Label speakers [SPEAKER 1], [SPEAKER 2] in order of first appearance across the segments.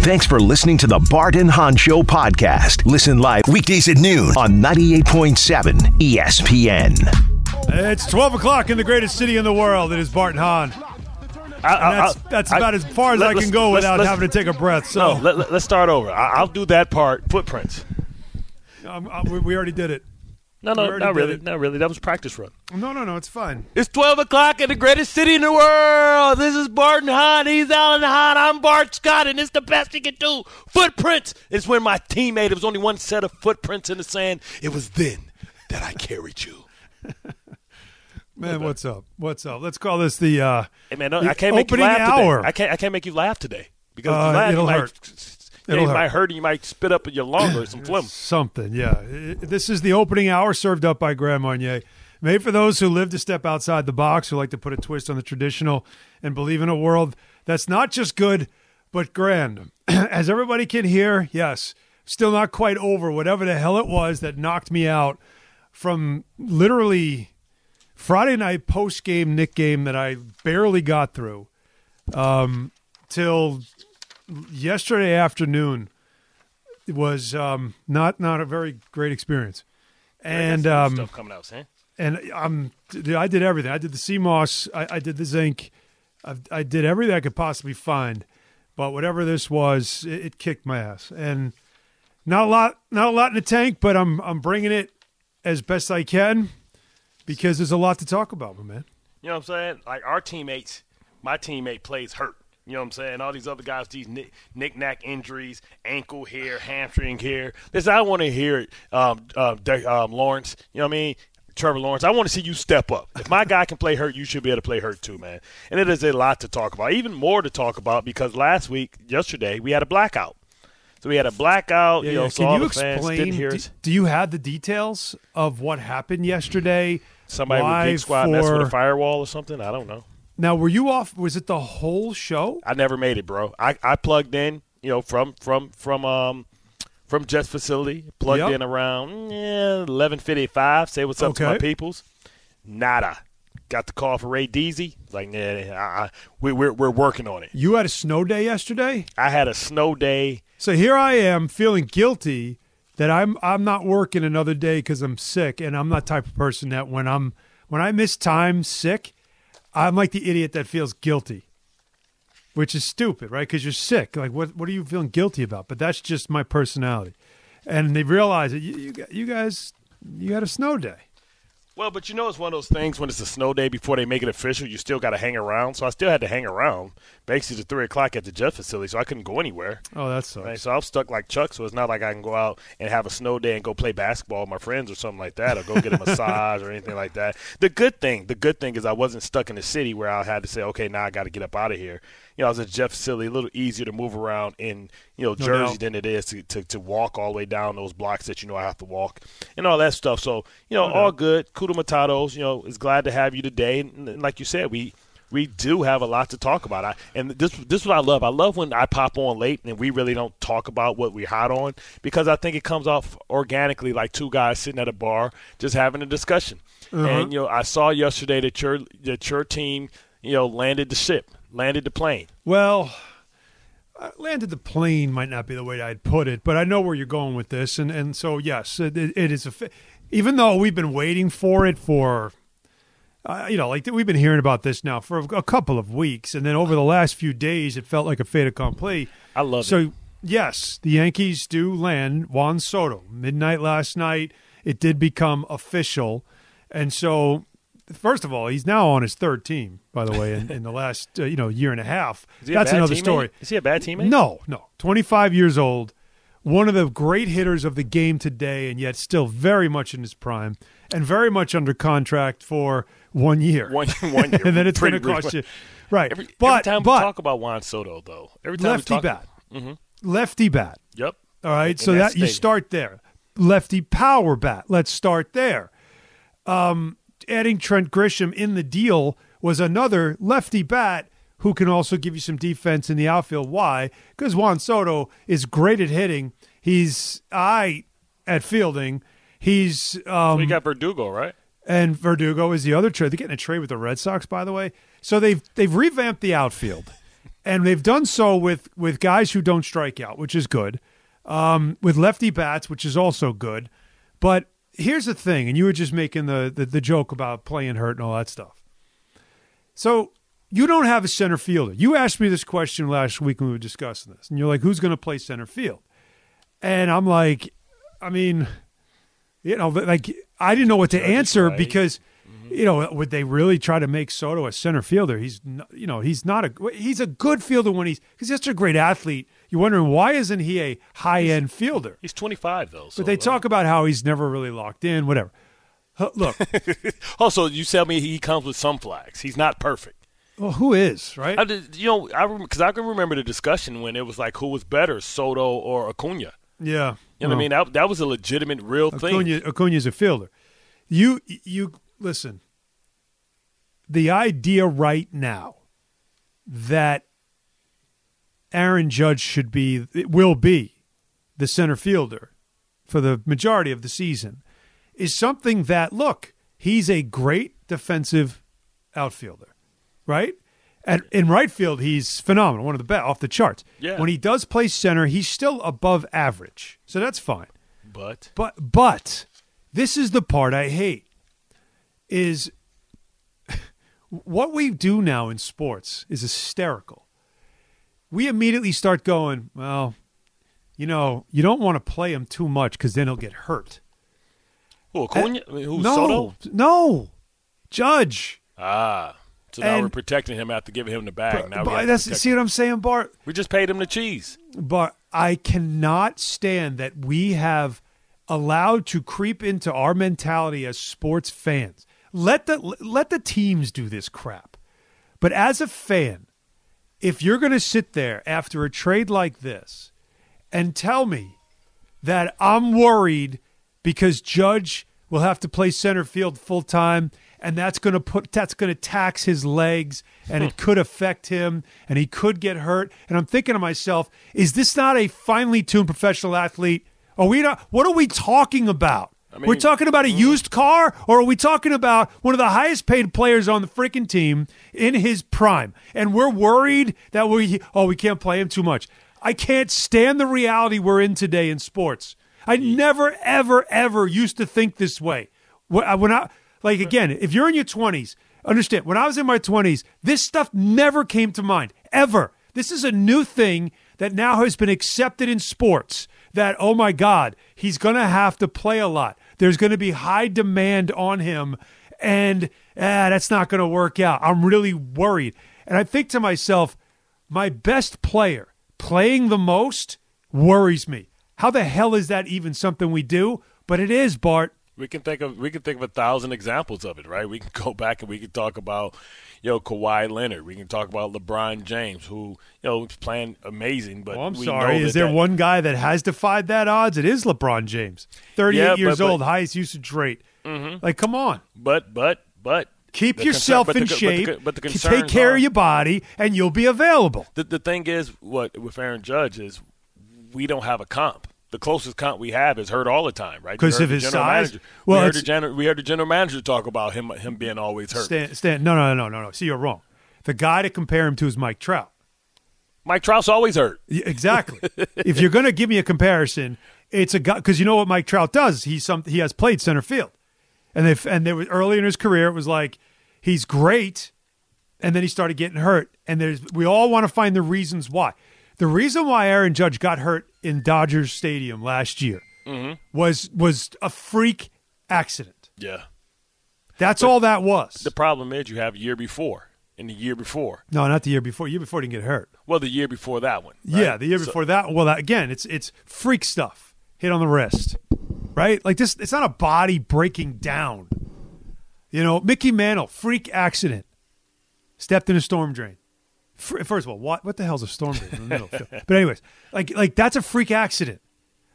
[SPEAKER 1] Thanks for listening to the Bart and Hahn Show podcast. Listen live weekdays at noon on 98.7 ESPN.
[SPEAKER 2] It's 12 o'clock in the greatest city in the world. It is Bart and Hahn.
[SPEAKER 3] I,
[SPEAKER 2] And that's, that's about as far as I can go without having to take a breath. So
[SPEAKER 3] no, let, us start over. I, I'll do that part. Footprints.
[SPEAKER 2] um, uh, we, we already did it.
[SPEAKER 3] No,
[SPEAKER 2] We
[SPEAKER 3] no, not really,
[SPEAKER 2] it.
[SPEAKER 3] not really. That was practice run.
[SPEAKER 2] No, no, no. It's fine.
[SPEAKER 3] It's 12 o'clock in the greatest city in the world. This is Barton Hahn. He's Alan Hahn. I'm Bart Scott, and it's the best he can do. Footprints. It's when my teammate, there was only one set of footprints in the sand. It was then that I carried you.
[SPEAKER 2] Man, what's up? What's up? Let's call this the. Uh,
[SPEAKER 3] Hey, man, no, I can't make you
[SPEAKER 2] opening
[SPEAKER 3] laugh
[SPEAKER 2] hour.
[SPEAKER 3] today. I can't, I can't make you laugh today. Because if
[SPEAKER 2] Uh,
[SPEAKER 3] you laugh,
[SPEAKER 2] it'll
[SPEAKER 3] you might,
[SPEAKER 2] hurt. It'll hurt.
[SPEAKER 3] might hurt and you might spit up your lung or some phlegm.
[SPEAKER 2] Something, yeah. This is the opening hour served up by Grand Marnier. Made for those who live to step outside the box, who like to put a twist on the traditional and believe in a world that's not just good, but grand. As everybody can hear, yes, still not quite over whatever the hell it was that knocked me out from literally Friday night post game Nick game that I barely got through um, till yesterday afternoon was um, not not a very great experience. And um,
[SPEAKER 3] stuff coming out, Sam.
[SPEAKER 2] and I'm I did everything. I did the CMOS. I, I did the zinc. I, I did everything I could possibly find. But whatever this was, it, it kicked my ass. And not a lot, not a lot in the tank. But I'm I'm bringing it as best I can because there's a lot to talk about, my man.
[SPEAKER 3] You know what I'm saying? Like our teammates, my teammate plays hurt. You know what I'm saying? All these other guys, these knick, knick-knack injuries, ankle here, hamstring here. Listen, I want to hear it, um, De- um, Lawrence. You know what I mean? Trevor Lawrence, I want to see you step up. If my guy can play hurt, you should be able to play hurt too, man. And it is a lot to talk about, even more to talk about because last week, yesterday, we had a blackout. So we had a blackout. you know, so all
[SPEAKER 2] Can you explain? do, do you have the details of what happened yesterday?
[SPEAKER 3] Somebody with Geek Squad messed with a firewall or something. I don't know.
[SPEAKER 2] Now, were you off? Was it the whole show?
[SPEAKER 3] I never made it, bro. I, I plugged in, you know, from from from um from Jets facility. Plugged
[SPEAKER 2] Yep.
[SPEAKER 3] in around yeah, eleven fifty five. Say what's up to my peoples. Nada. Got the call for Ray Deasy. Like, nah, we, we're we're working on it.
[SPEAKER 2] You had a snow day yesterday,
[SPEAKER 3] I had a snow day.
[SPEAKER 2] so here I am feeling guilty that I'm I'm not working another day because I'm sick, and I'm not type of person that when I'm when I miss time sick, I'm like the idiot that feels guilty, which is stupid, right? Because you're sick. Like, what what are you feeling guilty about? But that's just my personality, and they realize that you you, you guys you had a snow day.
[SPEAKER 3] Well, but you know, it's one of those things when it's a snow day before they make it official, you still got to hang around. So I still had to hang around basically to 3 o'clock at the Jet facility, so I couldn't go anywhere.
[SPEAKER 2] Oh, that sucks.
[SPEAKER 3] Right, so I'm stuck like Chuck, so it's not like I can go out and have a snow day and go play basketball with my friends or something like that, or go get a massage or anything like that. The good thing, the good thing is I wasn't stuck in the city where I had to say, okay, now I got to get up out of here. You know, I was at Jet facility, a little easier to move around in you know
[SPEAKER 2] No
[SPEAKER 3] Jersey
[SPEAKER 2] doubt.
[SPEAKER 3] than it is to, to to walk all the way down those blocks that you know I have to walk and all that stuff. So you know, all good. Matados, you know, is glad to have you today. And, and like you said, we we do have a lot to talk about. I, and this this is what I love. I love when I pop on late and we really don't talk about what we're hot on because I think it comes off organically like two guys sitting at a bar just having a discussion. And you know, I saw yesterday that your that your team you know landed the ship, landed the plane.
[SPEAKER 2] Well, uh, landed the plane might not be the way I'd put it, but I know where you're going with this, and and so yes, it, it is a. Even though we've been waiting for it for, uh, you know, like we've been hearing about this now for a, a couple of weeks, and then over the last few days, it felt like a fait accompli.
[SPEAKER 3] I love
[SPEAKER 2] so,
[SPEAKER 3] it.
[SPEAKER 2] yes, the Yankees do land Juan Soto midnight last night. It did become official, and so. First of all, he's now on his third team. By the way, in, in the last uh, you know year and a half,
[SPEAKER 3] a
[SPEAKER 2] that's
[SPEAKER 3] bad
[SPEAKER 2] another
[SPEAKER 3] teammate?
[SPEAKER 2] story.
[SPEAKER 3] Is he a bad teammate?
[SPEAKER 2] No, no. 25 years old, one of the great hitters of the game today, and yet still very much in his prime and very much under contract for one year.
[SPEAKER 3] One, one year.
[SPEAKER 2] and then it's going to cost you. Right.
[SPEAKER 3] Every,
[SPEAKER 2] but
[SPEAKER 3] every time
[SPEAKER 2] but
[SPEAKER 3] we talk about Juan Soto, though, every time
[SPEAKER 2] lefty
[SPEAKER 3] we talk,
[SPEAKER 2] bat. Lefty bat.
[SPEAKER 3] Yep.
[SPEAKER 2] All right,
[SPEAKER 3] In
[SPEAKER 2] so
[SPEAKER 3] that
[SPEAKER 2] that, you start there. Lefty power bat. Let's start there. Um, adding Trent Grisham in the deal was another lefty bat who can also give you some defense in the outfield. Why? Because Juan Soto is great at hitting. He's I at fielding. He's um,
[SPEAKER 3] we got Verdugo, right?
[SPEAKER 2] and Verdugo is the other trade. They're getting a trade with the Red Sox, by the way. So they've they've revamped the outfield, and they've done so with with guys who don't strike out, which is good. Um, with lefty bats, which is also good. But here's the thing, and you were just making the, the the joke about playing hurt and all that stuff. So you don't have a center fielder. You asked me this question last week when we were discussing this, and you're like, "Who's going to play center field?" And I'm like, I mean, you know, like I didn't know what to answer
[SPEAKER 3] right.
[SPEAKER 2] because mm-hmm. you know would they really try to make Soto a center fielder? He's not, you know he's not a he's a good fielder when he's because he's such a great athlete. You're wondering why isn't he a high end fielder?
[SPEAKER 3] He's 25 though. So
[SPEAKER 2] But they talk about how he's never really locked in. Whatever. Look,
[SPEAKER 3] Also, you tell me he comes with some flags. He's not perfect.
[SPEAKER 2] Well, who is right?
[SPEAKER 3] I did, you know, I because I can remember the discussion when it was like who was better, Soto or Acuna.
[SPEAKER 2] yeah,
[SPEAKER 3] You know what I mean? That, that was a legitimate, real thing.
[SPEAKER 2] Acuna, Acuna's a fielder. You you listen. The idea right now that Aaron Judge should be will be the center fielder for the majority of the season is something that look, he's a great defensive outfielder, right? And in right field, he's phenomenal, one of the best, off the charts.
[SPEAKER 3] Yeah.
[SPEAKER 2] When he does play center, he's still above average, so that's fine.
[SPEAKER 3] But
[SPEAKER 2] But but this is the part I hate is what we do now in sports is hysterical. We immediately start going, well, you know, you don't want to play him too much because then he'll get hurt.
[SPEAKER 3] who Acuna? I mean, who's
[SPEAKER 2] no,
[SPEAKER 3] Soto?
[SPEAKER 2] no, Judge.
[SPEAKER 3] Ah, so now
[SPEAKER 2] And-
[SPEAKER 3] we're protecting him after giving him the bag. now we,
[SPEAKER 2] But that's see what I'm saying, Bart.
[SPEAKER 3] we just paid him the cheese.
[SPEAKER 2] but I cannot stand that we have allowed to creep into our mentality as sports fans. Let the let the teams do this crap. But as a fan, if you're going to sit there after a trade like this and tell me that I'm worried because Judge will have to play center field full time and that's going to put that's going to tax his legs and it hmm. could affect him and he could get hurt. And I'm thinking to myself is this not a finely tuned professional athlete? Are we not what are we talking about?
[SPEAKER 3] Mean-
[SPEAKER 2] we're talking about a hmm. used car or are we talking about one of the highest paid players on the freaking team in his prime? And we're worried that we oh we can't play him too much. I can't stand the reality we're in today in sports. I never, ever, ever used to think this way. Uh, when I like again, if you're in your 20s, understand. When I was in my 20s, this stuff never came to mind ever. This is a new thing that now has been accepted in sports. That oh my God, he's going to have to play a lot. There's going to be high demand on him, and ah, that's not going to work out. I'm really worried, and I think to myself, my best player playing the most worries me. How the hell is that even something we do? But it is, Bart.
[SPEAKER 3] We can think of we can think of a thousand examples of it, right? We can go back and we can talk about, you know, Kawhi Leonard. We can talk about LeBron James, who you know is playing amazing. But
[SPEAKER 2] Oh, I'm sorry. Is there
[SPEAKER 3] that-
[SPEAKER 2] one guy that has defied that odds? It is LeBron James. 38
[SPEAKER 3] Yeah,
[SPEAKER 2] years
[SPEAKER 3] but-
[SPEAKER 2] old, highest usage rate. Mm-hmm. Like, come on.
[SPEAKER 3] But but but
[SPEAKER 2] Keep
[SPEAKER 3] the
[SPEAKER 2] yourself
[SPEAKER 3] concern-
[SPEAKER 2] in
[SPEAKER 3] but the- but the-
[SPEAKER 2] shape.
[SPEAKER 3] But the,
[SPEAKER 2] Take care
[SPEAKER 3] are-
[SPEAKER 2] of your body, and you'll be available.
[SPEAKER 3] The, the thing is, what with Aaron Judge is, we don't have a comp. The closest comp we have is hurt all the time, right? Because
[SPEAKER 2] of his
[SPEAKER 3] general
[SPEAKER 2] size?
[SPEAKER 3] Manager,
[SPEAKER 2] Well,
[SPEAKER 3] we, heard the general, we heard the general manager talk about him him being always hurt.
[SPEAKER 2] Stan, Stan, no, no, no, no, no. See, you're wrong. The guy to compare him to is Mike Trout.
[SPEAKER 3] Mike Trout's always hurt.
[SPEAKER 2] Yeah, Exactly. if you're going to give me a comparison, it's a guy because you know what Mike Trout does. He's some he has played center field, and if and there was early in his career it was like he's great, and then he started getting hurt. And there's we all want to find the reasons why. The reason why Aaron Judge got hurt in Dodgers Stadium last year mm-hmm. was was a freak accident.
[SPEAKER 3] Yeah.
[SPEAKER 2] That's all that was.
[SPEAKER 3] The problem is you have a year before and the year before.
[SPEAKER 2] no, not the year before. The Year before he didn't get hurt.
[SPEAKER 3] Well, the year before that one. right?
[SPEAKER 2] Yeah, the year
[SPEAKER 3] So-
[SPEAKER 2] before that. Well, that, again, it's it's freak stuff. Hit on the wrist, right? Like this. It's not a body breaking down. You know, Mickey Mantle, freak accident, stepped in a storm drain. First of all, what what the hell's a storm in the middle? But anyways, like like that's a freak accident.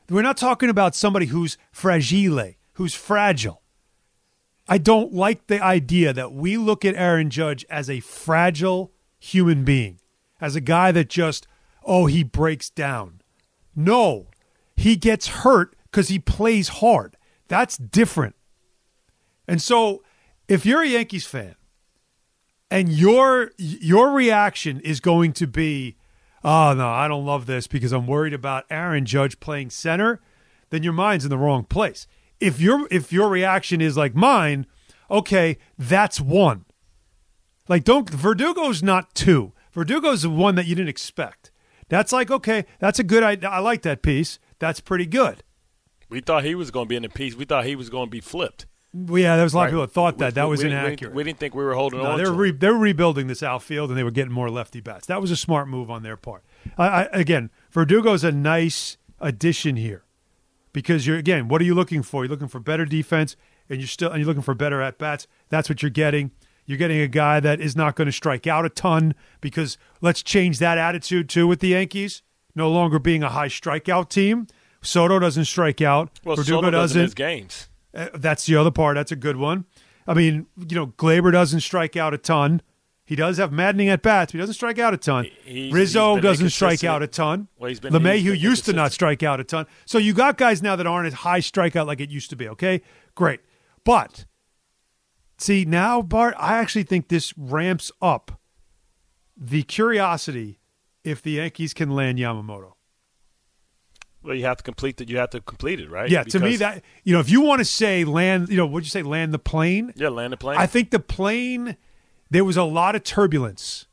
[SPEAKER 2] We're not talking about somebody who's fragile, who's fragile. I don't like the idea that we look at Aaron Judge as a fragile human being, as a guy that just, oh, he breaks down. No, he gets hurt because he plays hard. That's different. And so, if you're a Yankees fan and your your reaction is going to be, "Oh no, I don't love this because I'm worried about Aaron Judge playing center," then your mind's in the wrong place. If your if your reaction is like mine, okay, that's one. Like don't Verdugo's not two. Verdugo's the one that you didn't expect. That's like okay, that's a good idea. I like that piece. That's pretty good.
[SPEAKER 3] We thought he was going to be in the piece. We thought he was going to be flipped.
[SPEAKER 2] Well, yeah, there was a lot
[SPEAKER 3] Right.
[SPEAKER 2] of people that thought that.
[SPEAKER 3] We-
[SPEAKER 2] that was
[SPEAKER 3] we didn't-
[SPEAKER 2] inaccurate.
[SPEAKER 3] We didn't think we were holding
[SPEAKER 2] No,
[SPEAKER 3] on They're
[SPEAKER 2] re- they were rebuilding this outfield and they were getting more lefty bats. That was a smart move on their part. I, I, again, Verdugo's a nice addition here because you're again, what are you looking for? You're looking for better defense and you're still and you're looking for better at bats. That's what you're getting. You're getting a guy that is not going to strike out a ton because let's change that attitude too with the Yankees. No longer being a high strikeout team. Soto doesn't strike out.
[SPEAKER 3] Well,
[SPEAKER 2] Verdugo
[SPEAKER 3] Soto doesn't
[SPEAKER 2] doesn't.
[SPEAKER 3] miss games.
[SPEAKER 2] Uh, that's the other part. That's a good one. I mean, you know, Gleyber doesn't strike out a ton. He does have maddening at bats, but he doesn't strike out a ton.
[SPEAKER 3] He's-
[SPEAKER 2] Rizzo
[SPEAKER 3] he's
[SPEAKER 2] doesn't strike out a ton.
[SPEAKER 3] Well, he's been- LeMahieu,
[SPEAKER 2] who used to not strike out a ton. So you got guys now that aren't as high strikeout like it used to be. Okay, great. But see now, Bart, I actually think this ramps up the curiosity if the Yankees can land Yamamoto.
[SPEAKER 3] Well, you have to complete it. You have to complete it, right?
[SPEAKER 2] Yeah, to me that you know, if you want to say land, you know, would you say land the plane?
[SPEAKER 3] yeah, land the plane.
[SPEAKER 2] I think the plane, there was a lot of turbulence,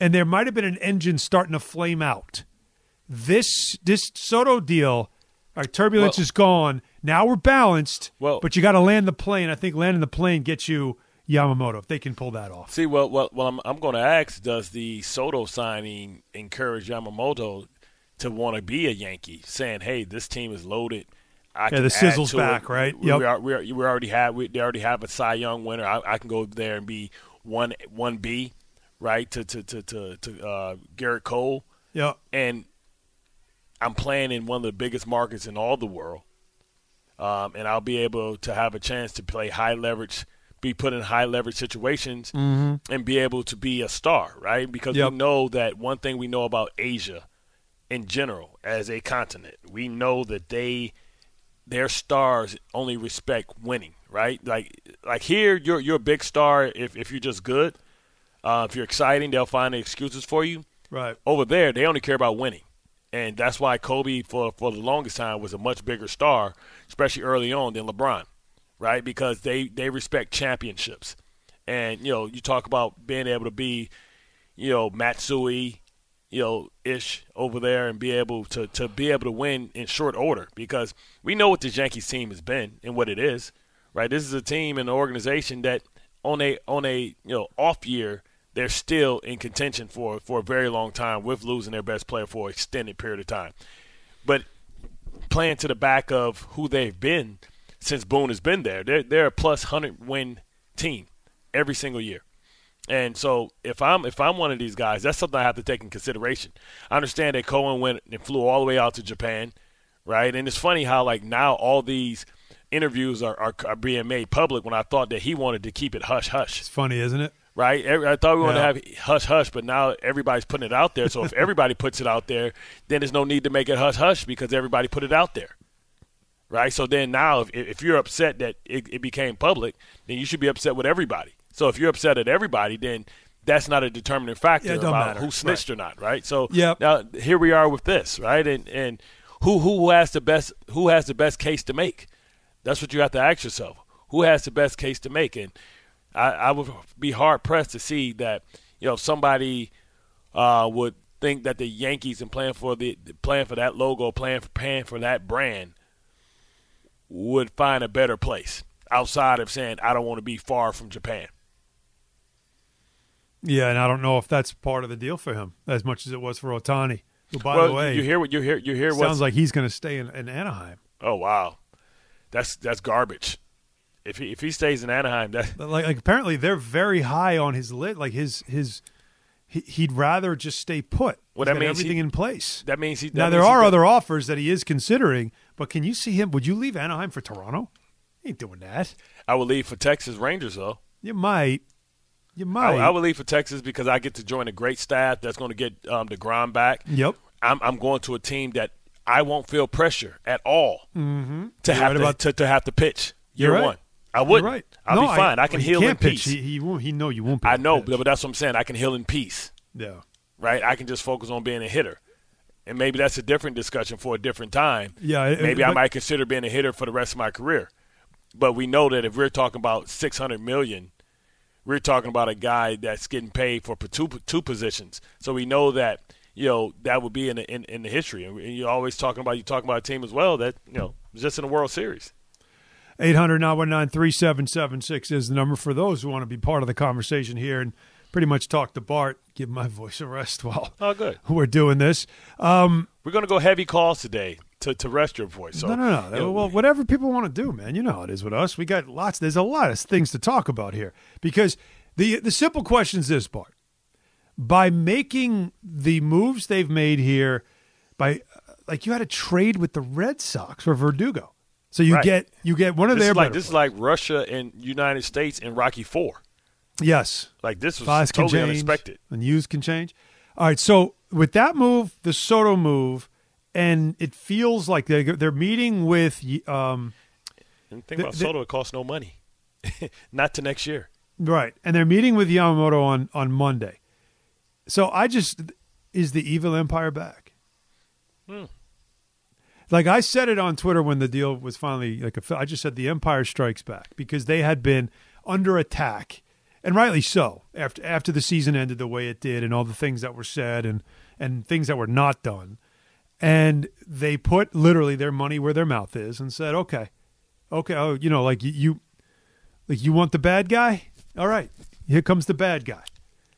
[SPEAKER 2] and there might have been an engine starting to flame out. This this Soto deal, all right, turbulence
[SPEAKER 3] Well-
[SPEAKER 2] is gone. Now we're balanced,
[SPEAKER 3] Well-
[SPEAKER 2] but you got to land the plane. I think landing the plane gets you Yamamoto if they can pull that off.
[SPEAKER 3] See, well, well, well I'm, I'm going to ask: Does the Soto signing encourage Yamamoto to want to be a Yankee, saying, "Hey, this team is loaded. I can
[SPEAKER 2] the sizzle's back,
[SPEAKER 3] it.
[SPEAKER 2] right?
[SPEAKER 3] We,
[SPEAKER 2] Yep.
[SPEAKER 3] we, are, we, are, we already have we, they already have a Cy Young winner. I, I can go there and be one one B, right? To to to to, to uh, Gerrit Cole,
[SPEAKER 2] Yeah,
[SPEAKER 3] and I'm playing in one of the biggest markets in all the world, um, and I'll be able to have a chance to play high leverage, be put in high leverage situations, and be able to be a star, right? Because
[SPEAKER 2] Yep.
[SPEAKER 3] we know that one thing we know about Asia, in general, as a continent, we know that they their stars only respect winning, right? Like like here, you're you're a big star if if you're just good. Uh, if you're exciting, they'll find the excuses for you
[SPEAKER 2] right.
[SPEAKER 3] over there, they only care about winning. And that's why Kobe, for, for the longest time, was a much bigger star, especially early on, than LeBron, right? Because they, they respect championships. And, you know, you talk about being able to be, you know, Matsui, you know, ish over there and be able to, to be able to win in short order because we know what this Yankees team has been and what it is, right? This is a team and an organization that on a on a you know off year they're still in contention for for a very long time with losing their best player for an extended period of time. But playing to the back of who they've been since Boone has been there, they're they're a plus hundred win team every single year. And so if I'm if I'm one of these guys, that's something I have to take in consideration. I understand that Cohen went and flew all the way out to Japan, right? And it's funny how like now all these interviews are, are, are being made public when I thought that he wanted to keep it hush hush
[SPEAKER 2] It's funny, isn't it?
[SPEAKER 3] right? Every- I thought we wanted
[SPEAKER 2] Yeah.
[SPEAKER 3] to have hush hush, but now everybody's putting it out there. So if everybody puts it out there, then there's no need to make it hush hush because everybody put it out there, right? So then now, if, if you're upset that it, it became public, then you should be upset with everybody. So if you're upset at everybody, then that's not a determining factor
[SPEAKER 2] Yeah,
[SPEAKER 3] about
[SPEAKER 2] matter.
[SPEAKER 3] who snitched or not, right? So
[SPEAKER 2] Yep.
[SPEAKER 3] now here we are with this, right? And and who who has the best who has the best case to make? That's what you have to ask yourself. Who has the best case to make? And I, I would be hard pressed to see that you know somebody uh, would think that the Yankees and playing for the playing for that logo, playing for paying for that brand would find a better place outside of saying I don't want to be far from Japan.
[SPEAKER 2] Yeah, and I don't know if that's part of the deal for him as much as it was for Ohtani. Who, by
[SPEAKER 3] well,
[SPEAKER 2] the way,
[SPEAKER 3] you hear what you hear. You hear what
[SPEAKER 2] sounds like he's going to stay in, in Anaheim.
[SPEAKER 3] Oh wow, that's that's garbage. If he if he stays in Anaheim, that
[SPEAKER 2] Like, like apparently they're very high on his lit, like his his he, he'd rather just stay put.
[SPEAKER 3] Well, that means
[SPEAKER 2] everything
[SPEAKER 3] he-
[SPEAKER 2] in place.
[SPEAKER 3] That means he. That
[SPEAKER 2] now there
[SPEAKER 3] means he
[SPEAKER 2] are other offers that he is considering, but can you see him? Would you leave Anaheim for Toronto? He ain't doing that.
[SPEAKER 3] I would leave for Texas Rangers though.
[SPEAKER 2] You might. You
[SPEAKER 3] I,
[SPEAKER 2] might.
[SPEAKER 3] I would leave for Texas because I get to join a great staff that's going to get um, the grind back.
[SPEAKER 2] Yep.
[SPEAKER 3] I'm, I'm going to a team that I won't feel pressure at all mm-hmm. to
[SPEAKER 2] You're
[SPEAKER 3] have
[SPEAKER 2] right
[SPEAKER 3] to,
[SPEAKER 2] about-
[SPEAKER 3] to, to have to pitch year
[SPEAKER 2] You're right.
[SPEAKER 3] one. I
[SPEAKER 2] You're
[SPEAKER 3] wouldn't.
[SPEAKER 2] right.
[SPEAKER 3] I'll
[SPEAKER 2] No,
[SPEAKER 3] be fine. I, can
[SPEAKER 2] well,
[SPEAKER 3] heal in
[SPEAKER 2] pitch.
[SPEAKER 3] peace.
[SPEAKER 2] He, he won't. He know you won't.
[SPEAKER 3] I know,
[SPEAKER 2] pitch.
[SPEAKER 3] but that's what I'm saying. I can heal in peace,
[SPEAKER 2] yeah.
[SPEAKER 3] right? I can just focus on being a hitter. And maybe that's a different discussion for a different time.
[SPEAKER 2] Yeah, it-
[SPEAKER 3] Maybe I
[SPEAKER 2] but-
[SPEAKER 3] might consider being a hitter for the rest of my career. But we know that if we're talking about 600 million, we're talking about a guy that's getting paid for two two positions. So we know that you know that would be in the, in, in the history. And you're always talking about you talking about a team as well that you know was just in the World Series.
[SPEAKER 2] 800 919 3776 is the number for those who want to be part of the conversation here and pretty much talk to Bart, give my voice a rest while
[SPEAKER 3] Oh, good.
[SPEAKER 2] we're doing this. Um,
[SPEAKER 3] We're going to go heavy calls today to, to rest your voice. So,
[SPEAKER 2] no, no, no.
[SPEAKER 3] you know,
[SPEAKER 2] well, whatever people want to do, man. You know how it is with us. We got lots. There's a lot of things to talk about here because the the simple question is this, part: By making the moves they've made here, by uh, like you had a trade with the Red Sox for Verdugo, so you
[SPEAKER 3] Right.
[SPEAKER 2] get you get one of
[SPEAKER 3] this
[SPEAKER 2] their
[SPEAKER 3] is like this is like Russia and United States in Rocky Four.
[SPEAKER 2] yes.
[SPEAKER 3] Like this was
[SPEAKER 2] Fives can
[SPEAKER 3] totally
[SPEAKER 2] change,
[SPEAKER 3] unexpected.
[SPEAKER 2] and use can change. All right, so with that move, the Soto move, and it feels like they they're meeting with um,
[SPEAKER 3] And
[SPEAKER 2] think
[SPEAKER 3] about Soto, it costs no money, not to next year.
[SPEAKER 2] right, and they're meeting with Yamamoto on on Monday. So I just is the evil empire back?
[SPEAKER 3] Hmm.
[SPEAKER 2] Like I said it on Twitter when the deal was finally like a, I just said the empire strikes back because they had been under attack and rightly so after after the season ended the way it did and all the things that were said and and things that were not done and they put literally their money where their mouth is and said okay okay oh you know like you, like you want the bad guy all right here comes the bad guy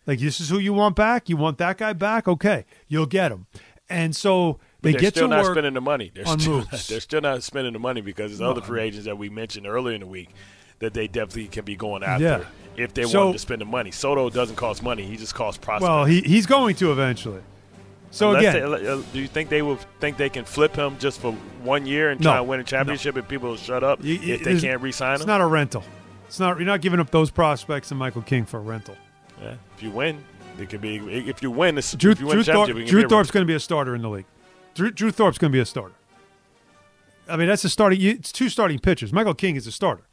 [SPEAKER 2] like this is who you want back you want that guy back okay you'll get him and so they
[SPEAKER 3] they're
[SPEAKER 2] get
[SPEAKER 3] still
[SPEAKER 2] to
[SPEAKER 3] not
[SPEAKER 2] work
[SPEAKER 3] spending the money. They're still,
[SPEAKER 2] moves.
[SPEAKER 3] they're still not spending the money because there's other free agents that we mentioned earlier in the week that they definitely can be going after
[SPEAKER 2] Yeah.
[SPEAKER 3] if they
[SPEAKER 2] So-
[SPEAKER 3] wanted to spend the money. Soto doesn't cost money; he just costs prospects.
[SPEAKER 2] well he, he's going to eventually so
[SPEAKER 3] Unless
[SPEAKER 2] again
[SPEAKER 3] they- uh, do you think they will think they can flip him just for one year and try
[SPEAKER 2] No.
[SPEAKER 3] and win a championship and people will shut up
[SPEAKER 2] You- you-
[SPEAKER 3] if they can't re-sign
[SPEAKER 2] It's
[SPEAKER 3] him?
[SPEAKER 2] It's not a rental. It's not. You're not giving up those prospects and Michael King for a rental.
[SPEAKER 3] Yeah. If you win, it could be. If you win, this,
[SPEAKER 2] Drew,
[SPEAKER 3] if you win
[SPEAKER 2] Drew,
[SPEAKER 3] the championship,
[SPEAKER 2] Thorpe, Drew Thorpe's going to be a starter in the league. Drew, Drew Thorpe's going to be a starter. I mean, that's a starting. It's two starting pitchers. Michael King is a starter,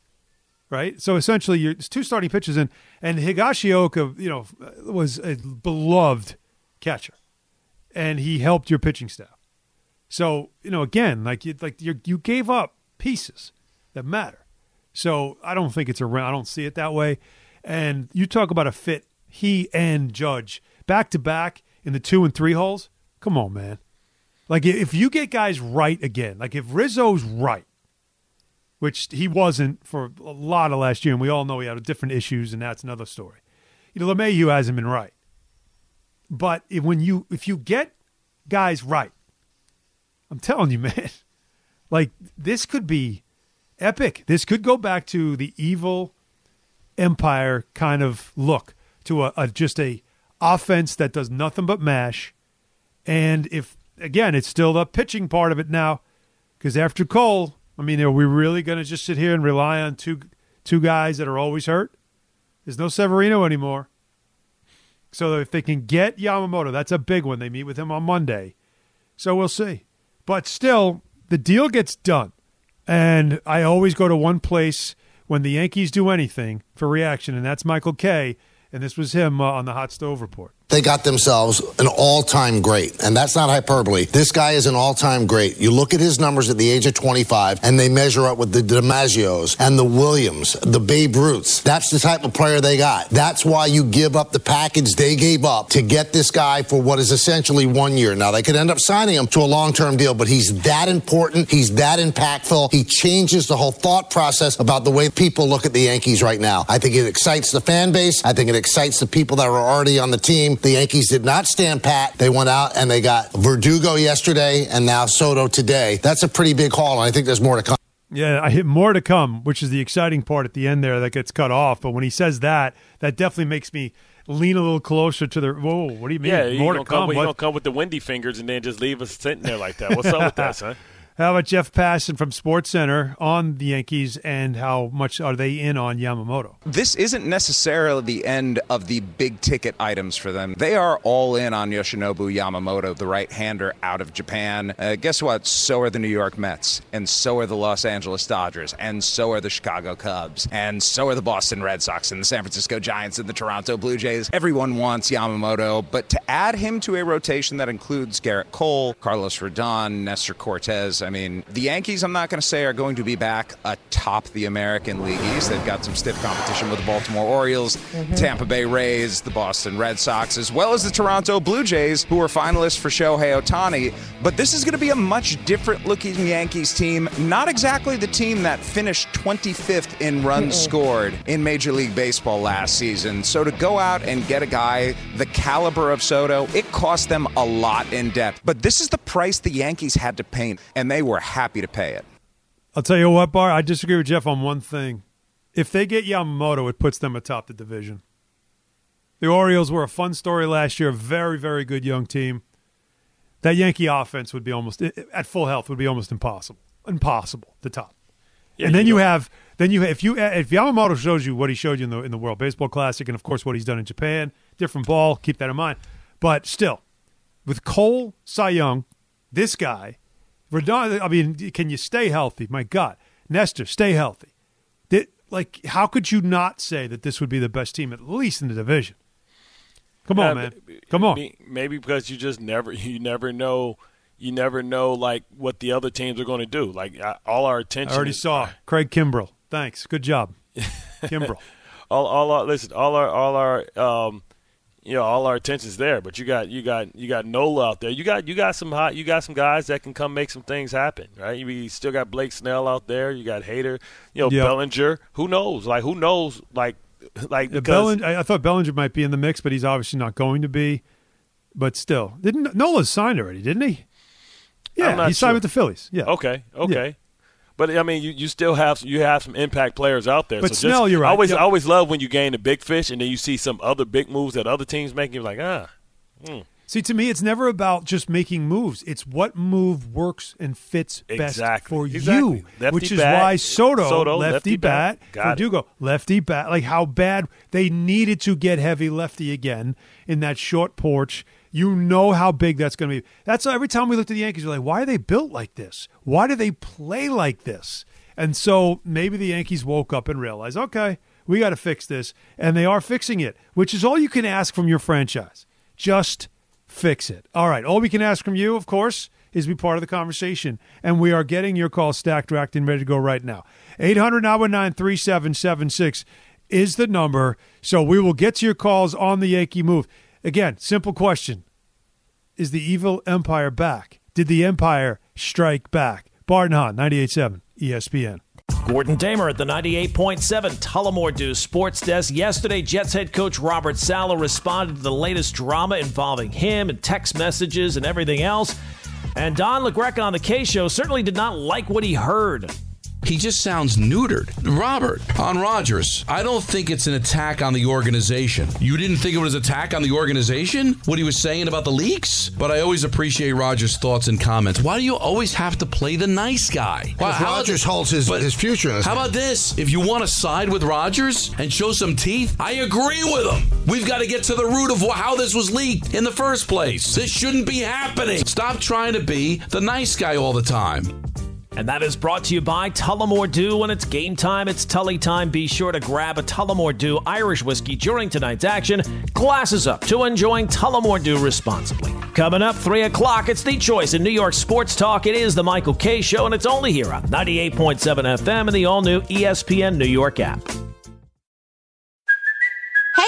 [SPEAKER 2] right? So essentially, you're, it's two starting pitchers, and and Higashioka, you know, was a beloved catcher, and he helped your pitching staff. So you know, again, like you like you you gave up pieces that matter. So I don't think it's a. I don't see it that way. And you talk about a fit. He and Judge back to back in the two and three holes. Come on, man. Like if you get guys right again, like if Rizzo's right, which he wasn't for a lot of last year, and we all know he had different issues, and that's another story. You know, LeMahieu hasn't been right. But if, when you if you get guys right, I'm telling you, man, like this could be epic. This could go back to the evil empire kind of look to a, a just a offense that does nothing but mash. And if again, it's still the pitching part of it now, because after Cole, I mean, are we really going to just sit here and rely on two two guys that are always hurt? There's no Severino anymore. So if they can get Yamamoto, that's a big one. They meet with him on Monday. So we'll see. But still, the deal gets done. And I always go to one place when the Yankees do anything for reaction, and that's Michael Kay. And this was him uh, on the Hot Stove Report.
[SPEAKER 4] They got themselves an all time great. And that's not hyperbole. This guy is an all time great. You look at his numbers at the age of 25, and they measure up with the DiMaggios and the Williams, the Babe Ruths. That's the type of player they got. That's why you give up the package they gave up to get this guy for what is essentially one year. Now, they could end up signing him to a long term deal, but he's that important. He's that impactful. He changes the whole thought process about the way people look at the Yankees right now. I think it excites the fan base. I think it excites the people that are already on the team. The Yankees did not stand pat. They went out and they got Verdugo yesterday and now Soto today. That's a pretty big haul, and I think there's more to come.
[SPEAKER 2] Yeah, I hit more to come, which is the exciting part at the end there that gets cut off. But when he says that, that definitely makes me lean a little closer to the. Whoa, what do you mean?
[SPEAKER 3] Yeah, you
[SPEAKER 2] More to
[SPEAKER 3] gonna come,
[SPEAKER 2] come.
[SPEAKER 3] with, you
[SPEAKER 2] What-
[SPEAKER 3] gonna come with the windy fingers and then just leave us sitting there like that. What's up with that, son?
[SPEAKER 2] How about Jeff Passan from SportsCenter on the Yankees, and how much are they in on Yamamoto?
[SPEAKER 5] This isn't necessarily the end of the big ticket items for them. They are all in on Yoshinobu Yamamoto, the right hander out of Japan. Uh, guess what? So are the New York Mets, and so are the Los Angeles Dodgers, and so are the Chicago Cubs, and so are the Boston Red Sox, and the San Francisco Giants, and the Toronto Blue Jays. Everyone wants Yamamoto, but to add him to a rotation that includes Gerrit Cole, Carlos Rodon, Nestor Cortes, I mean, the Yankees, I'm not going to say are going to be back atop the American League East. They've got some stiff competition with the Baltimore Orioles, mm-hmm. Tampa Bay Rays, the Boston Red Sox, as well as the Toronto Blue Jays, who are finalists for Shohei Ohtani. But this is going to be a much different looking Yankees team. Not exactly the team that finished 25th in runs scored in Major League Baseball last season. So to go out and get a guy the caliber of Soto, it cost them a lot in depth. But this is the price the Yankees had to pay, and they were happy to pay it.
[SPEAKER 2] I'll tell you what, Bar. I disagree with Jeff on one thing. If they get Yamamoto, it puts them atop the division. The Orioles were a fun story last year. A very, very good young team. That Yankee offense would be almost at full health would be almost impossible. Impossible to top.
[SPEAKER 3] Yeah,
[SPEAKER 2] and then you
[SPEAKER 3] know-
[SPEAKER 2] have then you if you if Yamamoto shows you what he showed you in the in the World Baseball Classic, and of course what he's done in Japan, different ball. Keep that in mind. But still, with Cole, Cy Young, this guy, Rodon. I mean, can you stay healthy? My God, Nestor, stay healthy. That, like, how could you not say that this would be the best team, at least in the division? Come on,
[SPEAKER 3] Uh,
[SPEAKER 2] man. Come on.
[SPEAKER 3] Maybe because you just never you never know you never know like what the other teams are going to do. Like I, all our attention.
[SPEAKER 2] I already
[SPEAKER 3] is-
[SPEAKER 2] saw Craig Kimbrel. Thanks. Good job, Kimbrel.
[SPEAKER 3] all all our listen all our all our um you know all our attention's there but you got you got you got Nola out there you got you got some hot you got some guys that can come make some things happen right you, still got Blake Snell out there you got Hader you know
[SPEAKER 2] Yeah.
[SPEAKER 3] Bellinger who knows like who knows like like
[SPEAKER 2] Yeah,
[SPEAKER 3] because
[SPEAKER 2] Belling- I, thought Bellinger might be in the mix, but he's obviously not going to be. But still, didn't Nola's signed already? Didn't he? Yeah, he signed
[SPEAKER 3] sure.
[SPEAKER 2] with the Phillies. Yeah.
[SPEAKER 3] okay okay But I mean, you, you still have you have some impact players out there.
[SPEAKER 2] But
[SPEAKER 3] so just-
[SPEAKER 2] you're right.
[SPEAKER 3] I always
[SPEAKER 2] Yep.
[SPEAKER 3] I always love when you gain a big fish and then you see some other big moves that other teams make. You're like, ah,
[SPEAKER 2] See, to me, it's never about just making moves. It's what move works and fits best
[SPEAKER 3] Exactly.
[SPEAKER 2] for
[SPEAKER 3] Exactly.
[SPEAKER 2] you,
[SPEAKER 3] Lefty
[SPEAKER 2] which is
[SPEAKER 3] bat,
[SPEAKER 2] why Soto,
[SPEAKER 3] Soto,
[SPEAKER 2] lefty,
[SPEAKER 3] lefty
[SPEAKER 2] bat,
[SPEAKER 3] bat. Got it.
[SPEAKER 2] Lefty bat. Like how bad they needed to get heavy lefty again in that short porch. You know how big that's going to be. That's every time we look at the Yankees, we're like, why are they built like this? Why do they play like this? And so maybe the Yankees woke up and realized, okay, we got to fix this, and they are fixing it, which is all you can ask from your franchise. Just fix it. All right. All we can ask from you, of course, is be part of the conversation. And we are getting your call stacked, racked, and ready to go right now. 800 919 3776 is the number. So we will get to your calls on the Yankee move. Again, simple question Is the evil empire back? Did the empire strike back? Barton Hahn, 98.7 ESPN.
[SPEAKER 6] Gordon Damer at the 98.7 Tullamore Dew Sports Desk. Yesterday, Jets head coach Robert Saleh responded to the latest drama involving him and text messages and everything else. And Don LaGreca on the Kay Show certainly did not like what he heard.
[SPEAKER 7] He just sounds neutered. Robert, on Rodgers, I don't think it's an attack on the organization. You didn't think it was an attack on the organization? What he was saying about the leaks? But I always appreciate Rodgers' thoughts and comments. Why do you always have to play the nice guy? Why,
[SPEAKER 4] Rodgers holds his- his future
[SPEAKER 7] How about this? If you want to side with Rodgers and show some teeth, I agree with him. We've got to get to the root of how this was leaked in the first place. This shouldn't be happening. Stop trying to be the nice guy all the time.
[SPEAKER 6] And that is brought to you by Tullamore Dew. When it's game time, it's Tully time. Be sure to grab a Tullamore Dew Irish whiskey during tonight's action. Glasses up to enjoying Tullamore Dew responsibly. Coming up, 3 o'clock, it's the choice in New York sports talk. It is the Michael Kay Show, and it's only here on 98.7 FM and the all new ESPN New York app.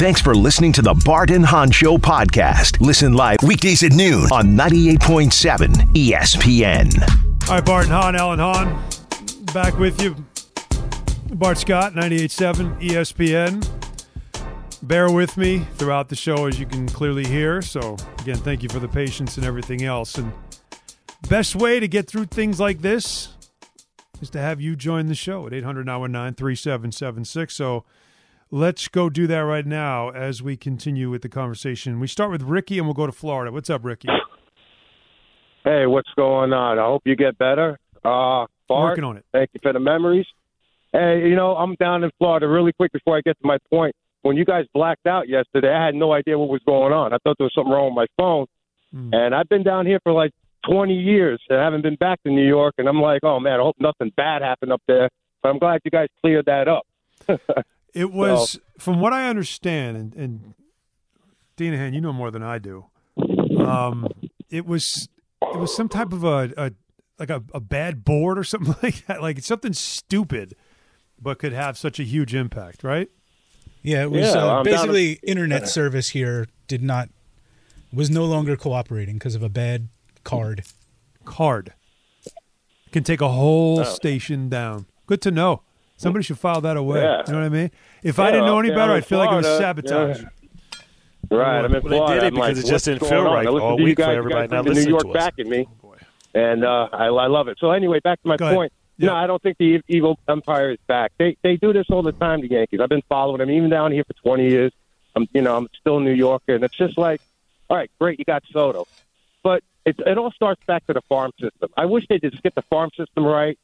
[SPEAKER 1] Thanks for listening to the Bart and Hahn Show podcast. Listen live weekdays at noon on 98.7 ESPN.
[SPEAKER 2] All right, Bart and Hahn, Alan Hahn, back with you. Bart Scott, 98.7 ESPN. Bear with me throughout the show, as you can clearly hear. So, again, thank you for the patience and everything else. And best way to get through things like this is to have you join the show at 800 919 3776. So, let's go do that right now as we continue with the conversation. We start with Ricky and we'll go to Florida. What's up, Ricky?
[SPEAKER 8] Hey, what's going on? I hope you get better. Uh, Bart,
[SPEAKER 2] Working on it.
[SPEAKER 8] Thank you for the memories. Hey, you know, I'm down in Florida really quick before I get to my point. When you guys blacked out yesterday, I had no idea what was going on. I thought there was something wrong with my phone.
[SPEAKER 2] Hmm.
[SPEAKER 8] And I've been down here for like 20 years and I haven't been back to New York. And I'm like, oh, man, I hope nothing bad happened up there. But I'm glad you guys cleared that up.
[SPEAKER 2] It was, from what I understand, and, and Dinahan, you know more than I do. Um, it was it was some type of a, a like a, a bad board or something like that, like something stupid, but could have such a huge impact, right?
[SPEAKER 9] Yeah, it was
[SPEAKER 8] Yeah,
[SPEAKER 9] uh,
[SPEAKER 8] I'm
[SPEAKER 9] basically internet service here did not was no longer cooperating because of a bad card.
[SPEAKER 2] Card can take a whole
[SPEAKER 8] Oh.
[SPEAKER 2] station down. Good to know. Somebody should file that away.
[SPEAKER 8] Yeah.
[SPEAKER 2] You know what I mean? If I didn't know any better,
[SPEAKER 8] I'm
[SPEAKER 2] I'd feel like it was
[SPEAKER 8] Florida.
[SPEAKER 2] sabotage.
[SPEAKER 8] Yeah. Right, I'm in
[SPEAKER 3] Well, they did it
[SPEAKER 8] I'm like,
[SPEAKER 3] because it just didn't feel
[SPEAKER 8] on?
[SPEAKER 3] right
[SPEAKER 8] I listen
[SPEAKER 3] all week
[SPEAKER 8] guys, you
[SPEAKER 3] everybody
[SPEAKER 8] guys
[SPEAKER 3] not
[SPEAKER 8] bring the
[SPEAKER 3] listening
[SPEAKER 8] New
[SPEAKER 3] to
[SPEAKER 8] York
[SPEAKER 3] us.
[SPEAKER 8] back in me, and uh, I, I love it. So anyway, back to my
[SPEAKER 2] Go
[SPEAKER 8] point.
[SPEAKER 2] Yeah.
[SPEAKER 8] No, I don't think the evil empire is back. They they do this all the time. The Yankees. I've been following them even down here for 20 years. I'm you know I'm still a New Yorker, and it's just like, all right, great, you got Soto, but it it all starts back to the farm system. I wish they just get the farm system right.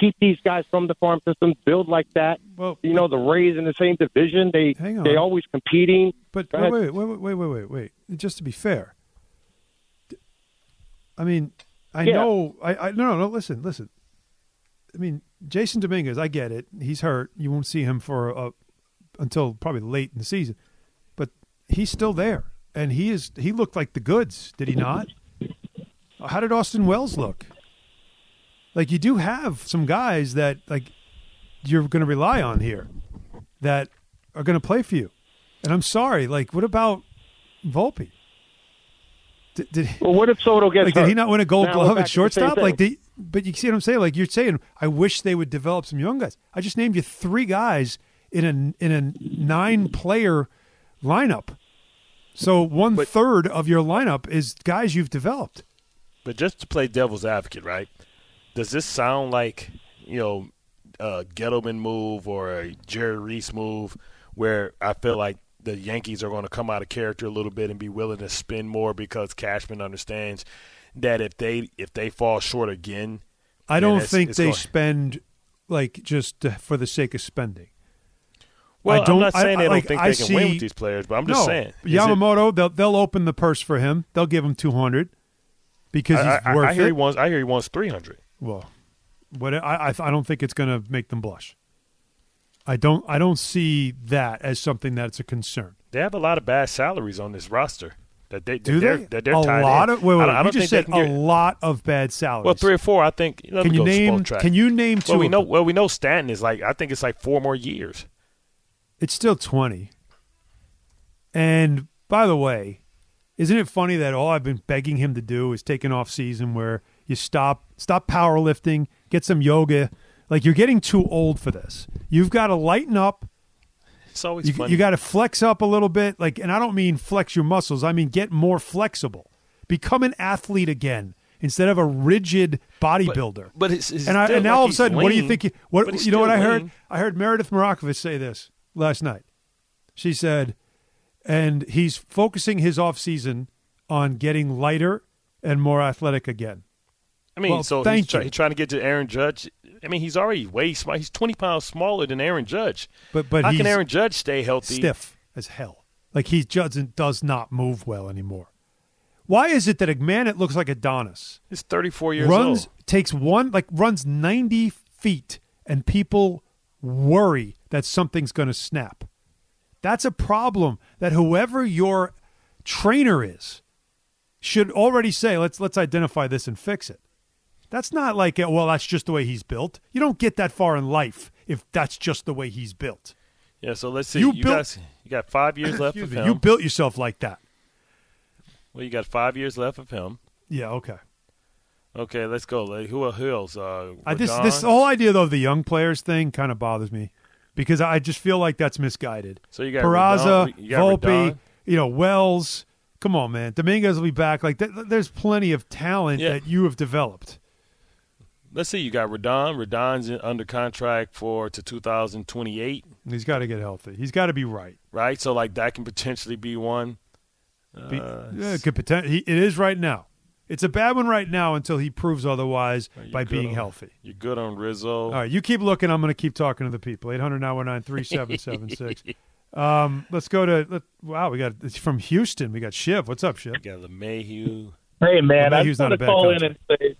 [SPEAKER 8] Keep these guys from the farm system. Build like that.
[SPEAKER 2] Well,
[SPEAKER 8] You know the Rays in the same division. They they always competing.
[SPEAKER 2] But wait, wait, wait, wait, wait, wait, wait. Just to be fair, I mean, I
[SPEAKER 8] Yeah.
[SPEAKER 2] know. I, I no, no, no. Listen, listen. I mean, Jasson Dominguez. I get it. He's hurt. You won't see him for a, until probably late in the season, but he's still there, and he is. He looked like the goods, did he not? How did Austin Wells look? Like you do have some guys that like you're going to rely on here that are going to play for you. And I'm sorry, like, what about Volpe? Did, did,
[SPEAKER 8] Well, what if Soto gets
[SPEAKER 2] like,
[SPEAKER 8] hurt?
[SPEAKER 2] did he not win a Gold
[SPEAKER 8] Now
[SPEAKER 2] Glove at
[SPEAKER 8] to the same
[SPEAKER 2] shortstop? Like, they, but you see what I'm saying? Like, you're saying, I wish they would develop some young guys. I just named you three guys in a in a nine player lineup. So one third of your lineup is guys you've developed.
[SPEAKER 3] But just to play devil's advocate, right? Does this sound like you know a Gettleman move or a Jerry Reese move, where I feel like the Yankees are going to come out of character a little bit and be willing to spend more because Cashman understands that if they if they fall short again,
[SPEAKER 2] I don't
[SPEAKER 3] it's-
[SPEAKER 2] think
[SPEAKER 3] it's
[SPEAKER 2] they
[SPEAKER 3] going-
[SPEAKER 2] spend like just for the sake of spending.
[SPEAKER 3] Well,
[SPEAKER 2] I don't,
[SPEAKER 3] I'm not saying
[SPEAKER 2] I,
[SPEAKER 3] they don't think
[SPEAKER 2] I
[SPEAKER 3] they can win with these players, but I'm just
[SPEAKER 2] no,
[SPEAKER 3] saying. is it-
[SPEAKER 2] Yamamoto, they'll they'll open the purse for him. They'll give him two hundred because
[SPEAKER 3] I,
[SPEAKER 2] he's
[SPEAKER 3] I-
[SPEAKER 2] worth
[SPEAKER 3] I hear
[SPEAKER 2] it.
[SPEAKER 3] he wants. I hear he wants three hundred.
[SPEAKER 2] Well, what I I, I don't think it's going to make them blush. I don't I don't see that as something that's a concern.
[SPEAKER 3] They have a lot of bad salaries on this roster. That they
[SPEAKER 2] Do
[SPEAKER 3] that they're. That they're
[SPEAKER 2] a lot
[SPEAKER 3] in.
[SPEAKER 2] of wait, wait,
[SPEAKER 3] I don't, I don't
[SPEAKER 2] just
[SPEAKER 3] think
[SPEAKER 2] said a lot of bad salaries.
[SPEAKER 3] Well, three or four. I think.
[SPEAKER 2] Can you name? Can you name two?
[SPEAKER 3] Well, we know. Well, we know Stanton is like. I think it's like four more years.
[SPEAKER 2] It's still 20. And by the way, isn't it funny that all I've been begging him to do is take an off season where you stop stop powerlifting, get some yoga. Like you're getting too old for this. You've got to lighten up.
[SPEAKER 3] It's always
[SPEAKER 2] You,
[SPEAKER 3] funny.
[SPEAKER 2] you got to flex up a little bit. Like, and I don't mean flex your muscles. I mean get more flexible. Become an athlete again instead of a rigid bodybuilder.
[SPEAKER 3] but it's, it's
[SPEAKER 2] and, I, and now
[SPEAKER 3] like
[SPEAKER 2] all of a sudden, what do you think? You, what you know? What I heard? I heard Meredith Marakovits say this last night. She said, and he's focusing his off season on getting lighter and more athletic again.
[SPEAKER 3] I mean,
[SPEAKER 2] Well,
[SPEAKER 3] so
[SPEAKER 2] thank
[SPEAKER 3] he's, try, he's trying to get to Aaron Judge. I mean, he's already way small. He's twenty pounds smaller than Aaron Judge.
[SPEAKER 2] But but
[SPEAKER 3] how can Aaron Judge stay healthy?
[SPEAKER 2] stiff as hell. Like he doesn't does not move well anymore. Why is it that a man that looks like Adonis
[SPEAKER 3] He's thirty four years
[SPEAKER 2] runs
[SPEAKER 3] old.
[SPEAKER 2] takes one like runs ninety feet and people worry that something's going to snap? That's a problem that whoever your trainer is should already say let's let's identify this and fix it. That's not like well that's just the way he's built. You don't get that far in life if that's just the way he's built.
[SPEAKER 3] Yeah. So let's see.
[SPEAKER 2] You
[SPEAKER 3] You,
[SPEAKER 2] built-
[SPEAKER 3] guys, You got five years left of him.
[SPEAKER 2] You built yourself like that.
[SPEAKER 3] well, you got five years left of him.
[SPEAKER 2] Yeah. Okay.
[SPEAKER 3] Okay, let's go. Like, who, who else? Uh,
[SPEAKER 2] I, this this whole idea though of the young players thing kind of bothers me because I just feel like that's misguided.
[SPEAKER 3] So you got
[SPEAKER 2] Peraza,
[SPEAKER 3] Rodon- you got
[SPEAKER 2] Volpe,
[SPEAKER 3] Rodon.
[SPEAKER 2] you know Wells. Come on, man. Dominguez will be back. Like th- there's plenty of talent
[SPEAKER 3] Yeah.
[SPEAKER 2] that you have developed.
[SPEAKER 3] Let's see. You got Rodon. Rodon's under contract for to 2028,
[SPEAKER 2] He's got to get healthy. He's got to be right.
[SPEAKER 3] right? So like that can potentially be one.
[SPEAKER 2] Be,
[SPEAKER 3] Uh,
[SPEAKER 2] yeah, it could poten- he, it is right now. It's a bad one right now until he proves otherwise by being
[SPEAKER 3] on-
[SPEAKER 2] healthy.
[SPEAKER 3] You're good on Rizzo.
[SPEAKER 2] All right, you keep looking. I'm going to keep talking to the people. 800 919 3776. Um, let's go to. Let, wow, we got it's from Houston. We got Shiv. What's up, Shiv?
[SPEAKER 3] You got LeMahieu.
[SPEAKER 10] Hey man, I
[SPEAKER 2] Mayhew's
[SPEAKER 10] just
[SPEAKER 2] not
[SPEAKER 10] want
[SPEAKER 2] a
[SPEAKER 10] to
[SPEAKER 2] bad
[SPEAKER 10] call
[SPEAKER 2] coach.
[SPEAKER 10] in and say,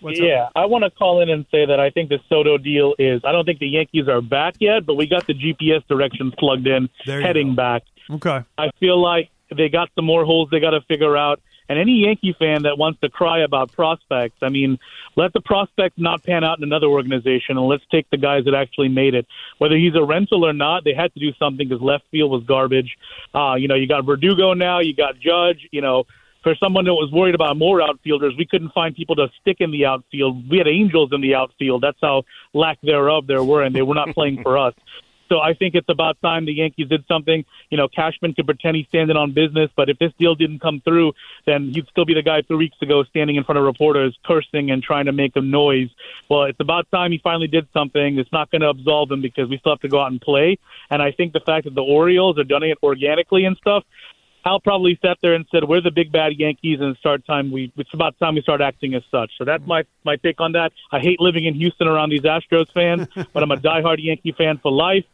[SPEAKER 2] What's up?
[SPEAKER 10] yeah, I want to call in and say that I think the Soto deal is. I don't think the Yankees are back yet, but we got the GPS directions plugged in, heading
[SPEAKER 2] go.
[SPEAKER 10] back.
[SPEAKER 2] Okay.
[SPEAKER 10] I feel like they got some more holes they got to figure out. And any Yankee fan that wants to cry about prospects, I mean, let the prospects not pan out in another organization, and let's take the guys that actually made it. Whether he's a rental or not, they had to do something because left field was garbage. Uh, you know, you got Verdugo now, you got Judge. You know, for someone that was worried about more outfielders, we couldn't find people to stick in the outfield. We had Angels in the outfield. That's how lack thereof there were, and they were not playing for us. So I think it's about time the Yankees did something. You know, Cashman could pretend he's standing on business, but if this deal didn't come through, then he'd still be the guy three weeks ago standing in front of reporters, cursing and trying to make a noise. Well, it's about time he finally did something. It's not going to absolve him because we still have to go out and play. And I think the fact that the Orioles are doing it organically and stuff, Hal probably sat there and said, "We're the big bad Yankees, and it's start time we it's about time we start acting as such." So that's my my take on that. I hate living in Houston around these Astros fans, but I'm a diehard Yankee fan for life.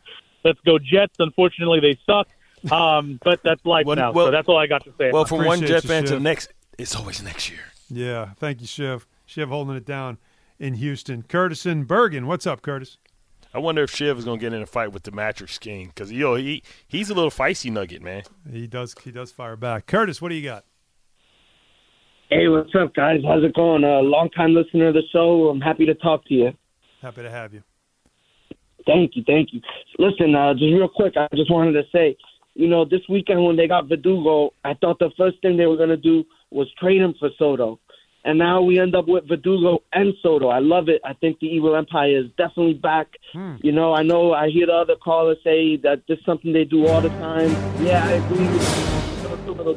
[SPEAKER 10] Let's go Jets. Unfortunately, they suck, um, but that's life
[SPEAKER 3] Well,
[SPEAKER 10] now.
[SPEAKER 3] well-
[SPEAKER 10] so that's all I got to say.
[SPEAKER 3] Well, from one Jet fan to the next, it's always next year.
[SPEAKER 2] Yeah. Thank you, Shiv. Shiv holding it down in Houston. Curtis in Bergen. What's up, Curtis?
[SPEAKER 3] I wonder if Shiv is going to get in a fight with the mattress king because you know, he he's a little feisty nugget, man.
[SPEAKER 2] He does. He does fire back. Curtis, what do you got?
[SPEAKER 11] Hey, what's up, guys? How's it going? A uh, long time listener of the show. I'm happy to talk to you.
[SPEAKER 2] Happy to have you.
[SPEAKER 11] Thank you, thank you. Listen, uh, just real quick, I just wanted to say, you know, this weekend when they got Verdugo, I thought the first thing they were going to do was trade him for Soto. And now we end up with Verdugo and Soto. I love it. I think the Evil Empire is definitely back. Hmm. You know, I know I hear the other callers say that this is something they do all the time. Yeah, I agree with you.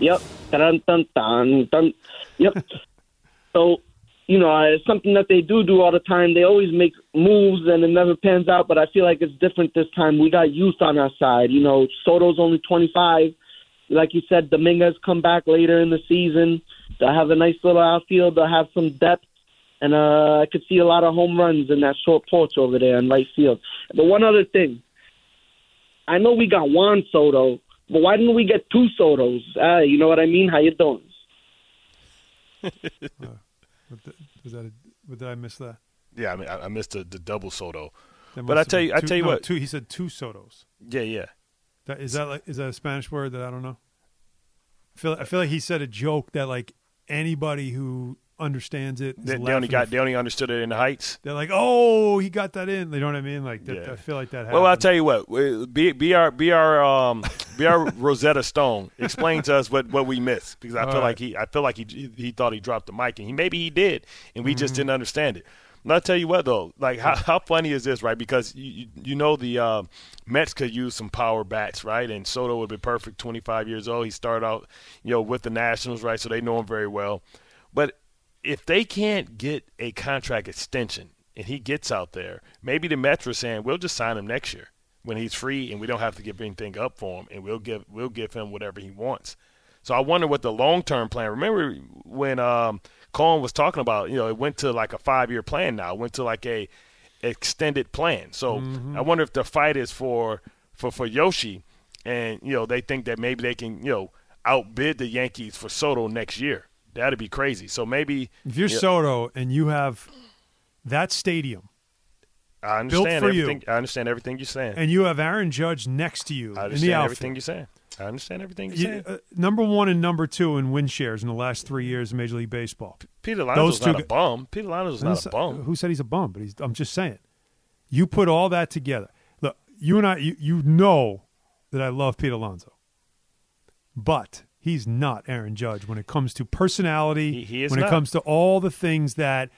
[SPEAKER 11] Yep. Dun, dun, dun, dun. Yep. so, you know, it's something that they do do all the time. They always make moves and it never pans out, but I feel like it's different this time. We got youth on our side. You know, Soto's only 25. Like you said, Dominguez come back later in the season. They'll have a nice little outfield. They'll have some depth. And uh, I could see a lot of home runs in that short porch over there in right field. But one other thing. I know we got Juan Soto, but why didn't we get two Sotos? Uh, you know what I mean? How you doing?
[SPEAKER 2] What the, was that? A, what did I miss that?
[SPEAKER 3] Yeah, I mean, I, I missed the, the double Soto, but I
[SPEAKER 2] have
[SPEAKER 3] tell
[SPEAKER 2] been
[SPEAKER 3] you, I
[SPEAKER 2] two-
[SPEAKER 3] tell you
[SPEAKER 2] no,
[SPEAKER 3] what,
[SPEAKER 2] Two, he said two Sotos.
[SPEAKER 3] yeah, yeah.
[SPEAKER 2] That, is that like is that a Spanish word that I don't know? I feel I feel like he said a joke that like anybody who understands it is
[SPEAKER 3] They, they only got they only understood it in the heights.
[SPEAKER 2] They're like, oh, he got that in. You know what I mean? Like that,
[SPEAKER 3] Yeah.
[SPEAKER 2] I feel like that. Happened.
[SPEAKER 3] Well, I'll tell you what. Be, be our be our um, be our Rosetta Stone. Explain to us what, what we missed because I
[SPEAKER 2] All
[SPEAKER 3] feel
[SPEAKER 2] right.
[SPEAKER 3] like he I feel like he he thought he dropped the mic and he maybe he did and we just
[SPEAKER 2] Mm-hmm.
[SPEAKER 3] didn't understand it. And I'll tell you what though, like how, how funny is this, right? Because you you- know the uh, Mets could use some power bats, right? And Soto would be perfect. Twenty five years old, he started out you know with the Nationals, right? So they know him very well. But if they can't get a contract extension and he gets out there, maybe the Mets are saying we'll just sign him next year when he's free and we don't have to give anything up for him and we'll give we'll give him whatever he wants. So I wonder what the long term plan. Remember when um, Cohen was talking about, you know, it went to like a five year plan now. It went to like a extended plan. So mm-hmm. I wonder if the fight is for for for Yoshi, and you know they think that maybe they can you know outbid the Yankees for Soto next year. That'd be crazy. So maybe
[SPEAKER 2] if you're
[SPEAKER 3] yeah,
[SPEAKER 2] Soto and you have that stadium
[SPEAKER 3] I
[SPEAKER 2] built
[SPEAKER 3] understand
[SPEAKER 2] for you.
[SPEAKER 3] everything. I understand everything you're saying.
[SPEAKER 2] and you have Aaron Judge next to you
[SPEAKER 3] I
[SPEAKER 2] in
[SPEAKER 3] understand
[SPEAKER 2] the
[SPEAKER 3] everything you're saying. I understand everything you're
[SPEAKER 2] you-
[SPEAKER 3] saying.
[SPEAKER 2] uh, number one and number two in win shares in the last three years in Major League Baseball.
[SPEAKER 3] Peter
[SPEAKER 2] those
[SPEAKER 3] Alonso's not a bum. Peter Alonso's not a bum.
[SPEAKER 2] Who said he's a bum? But he's. I'm just saying. You put all that together. Look, you and I. You, you know that I love Pete Alonso, but he's not Aaron Judge when it comes to personality.
[SPEAKER 3] He- he
[SPEAKER 2] when
[SPEAKER 3] not.
[SPEAKER 2] it comes to all the things that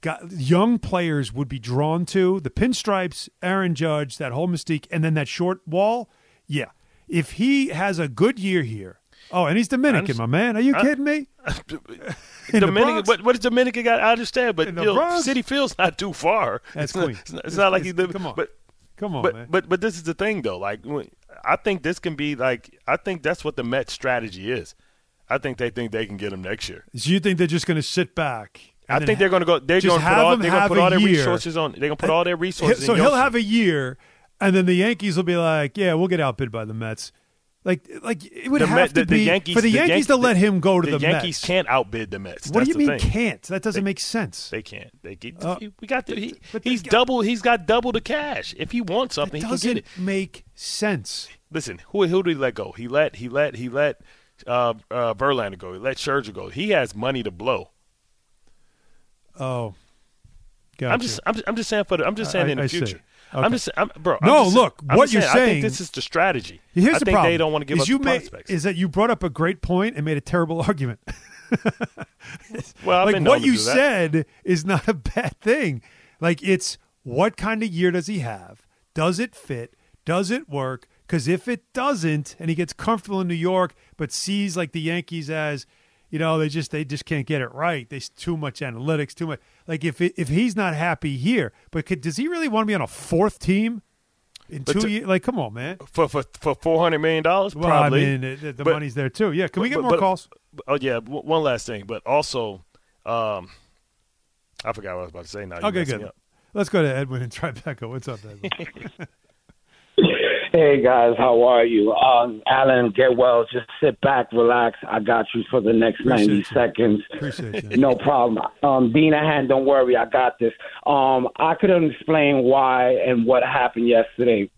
[SPEAKER 2] got, young players would be drawn to the pinstripes, Aaron Judge, that whole mystique, and then that short wall. Yeah, if he has a good year here. Oh, and he's Dominican, my man. Are you
[SPEAKER 3] I-
[SPEAKER 2] kidding me?
[SPEAKER 3] Dominican, what, what is Dominican got? I understand, but you
[SPEAKER 2] the
[SPEAKER 3] know? Citi Field's not too far.
[SPEAKER 2] That's
[SPEAKER 3] it's not, It's not, it's
[SPEAKER 2] It's-
[SPEAKER 3] not like
[SPEAKER 2] he's
[SPEAKER 3] he live.
[SPEAKER 2] come on.
[SPEAKER 3] But
[SPEAKER 2] Come on,
[SPEAKER 3] but,
[SPEAKER 2] man.
[SPEAKER 3] but but this is the thing though. Like I think this can be like I think that's what the Mets strategy is. I think they think they can get him next year.
[SPEAKER 2] So you think they're just going to sit back?
[SPEAKER 3] I think they're going to go. They're
[SPEAKER 2] just
[SPEAKER 3] going to put
[SPEAKER 2] have
[SPEAKER 3] all. They're to put all their resources on. They're going to put all their resources.
[SPEAKER 2] So he'll have a year, and then the Yankees will be like, "Yeah, we'll get outbid by the Mets." Like, like it would
[SPEAKER 3] The
[SPEAKER 2] have
[SPEAKER 3] Met-
[SPEAKER 2] to
[SPEAKER 3] the- the
[SPEAKER 2] be
[SPEAKER 3] Yankees-
[SPEAKER 2] for the,
[SPEAKER 3] the
[SPEAKER 2] Yankees
[SPEAKER 3] Yank-
[SPEAKER 2] to let him go to
[SPEAKER 3] the
[SPEAKER 2] the,
[SPEAKER 3] Yankees
[SPEAKER 2] Mets.
[SPEAKER 3] can't outbid the Mets.
[SPEAKER 2] What do you mean
[SPEAKER 3] thing.
[SPEAKER 2] can't? That doesn't make sense.
[SPEAKER 3] They can't. They get.
[SPEAKER 2] Uh,
[SPEAKER 3] we got the. He, he's double. He's got double the cash. If he wants something, he can
[SPEAKER 2] doesn't
[SPEAKER 3] get it.
[SPEAKER 2] make sense.
[SPEAKER 3] Listen, who who did he let go? He let he let he let uh, uh, Verlander go. He let Scherzer go. He has money to blow.
[SPEAKER 2] Oh,
[SPEAKER 3] I'm just I'm, just- I'm just saying for the, I'm just saying
[SPEAKER 2] I-
[SPEAKER 3] in the
[SPEAKER 2] I see. Okay.
[SPEAKER 3] I'm just I'm, bro. I'm
[SPEAKER 2] No,
[SPEAKER 3] just-
[SPEAKER 2] look,
[SPEAKER 3] I'm
[SPEAKER 2] what you're
[SPEAKER 3] saying, I think this is the strategy.
[SPEAKER 2] Here's
[SPEAKER 3] I
[SPEAKER 2] the
[SPEAKER 3] think
[SPEAKER 2] problem:
[SPEAKER 3] they don't want to give
[SPEAKER 2] is
[SPEAKER 3] up
[SPEAKER 2] you
[SPEAKER 3] the
[SPEAKER 2] made-
[SPEAKER 3] prospects.
[SPEAKER 2] Is that you brought up a great point and made a terrible argument.
[SPEAKER 3] Well, I've
[SPEAKER 2] like what you said is not a bad thing. Like it's what kind of year does he have? Does it fit? Does it work? Because if it doesn't, and he gets comfortable in New York, but sees like the Yankees as, you know, they just they just can't get it right. There's too much analytics, too much. Like if it, if he's not happy here, but could, does he really want to be on a fourth team in
[SPEAKER 3] But
[SPEAKER 2] two
[SPEAKER 3] to-
[SPEAKER 2] years? Like, come on, man.
[SPEAKER 3] for for for four hundred million dollars.
[SPEAKER 2] Well,
[SPEAKER 3] probably.
[SPEAKER 2] I mean, the, the
[SPEAKER 3] But-
[SPEAKER 2] money's there too. Yeah, can we get
[SPEAKER 3] but-
[SPEAKER 2] more
[SPEAKER 3] but-
[SPEAKER 2] calls?
[SPEAKER 3] Oh yeah, w- one last thing, but also, um, I forgot what I was about to say. Now
[SPEAKER 2] Okay, good. Let's go to Edwin in Tribeca. What's up, Edwin?
[SPEAKER 12] Hey guys, how are you? Um, Alan, get well. Just sit back, relax. I got you for the next
[SPEAKER 2] Appreciate
[SPEAKER 12] ninety
[SPEAKER 2] you.
[SPEAKER 12] seconds.
[SPEAKER 2] Appreciate you.
[SPEAKER 12] No problem. Um, Dean Hand, don't worry, I got this. Um, I couldn't explain why and what happened yesterday.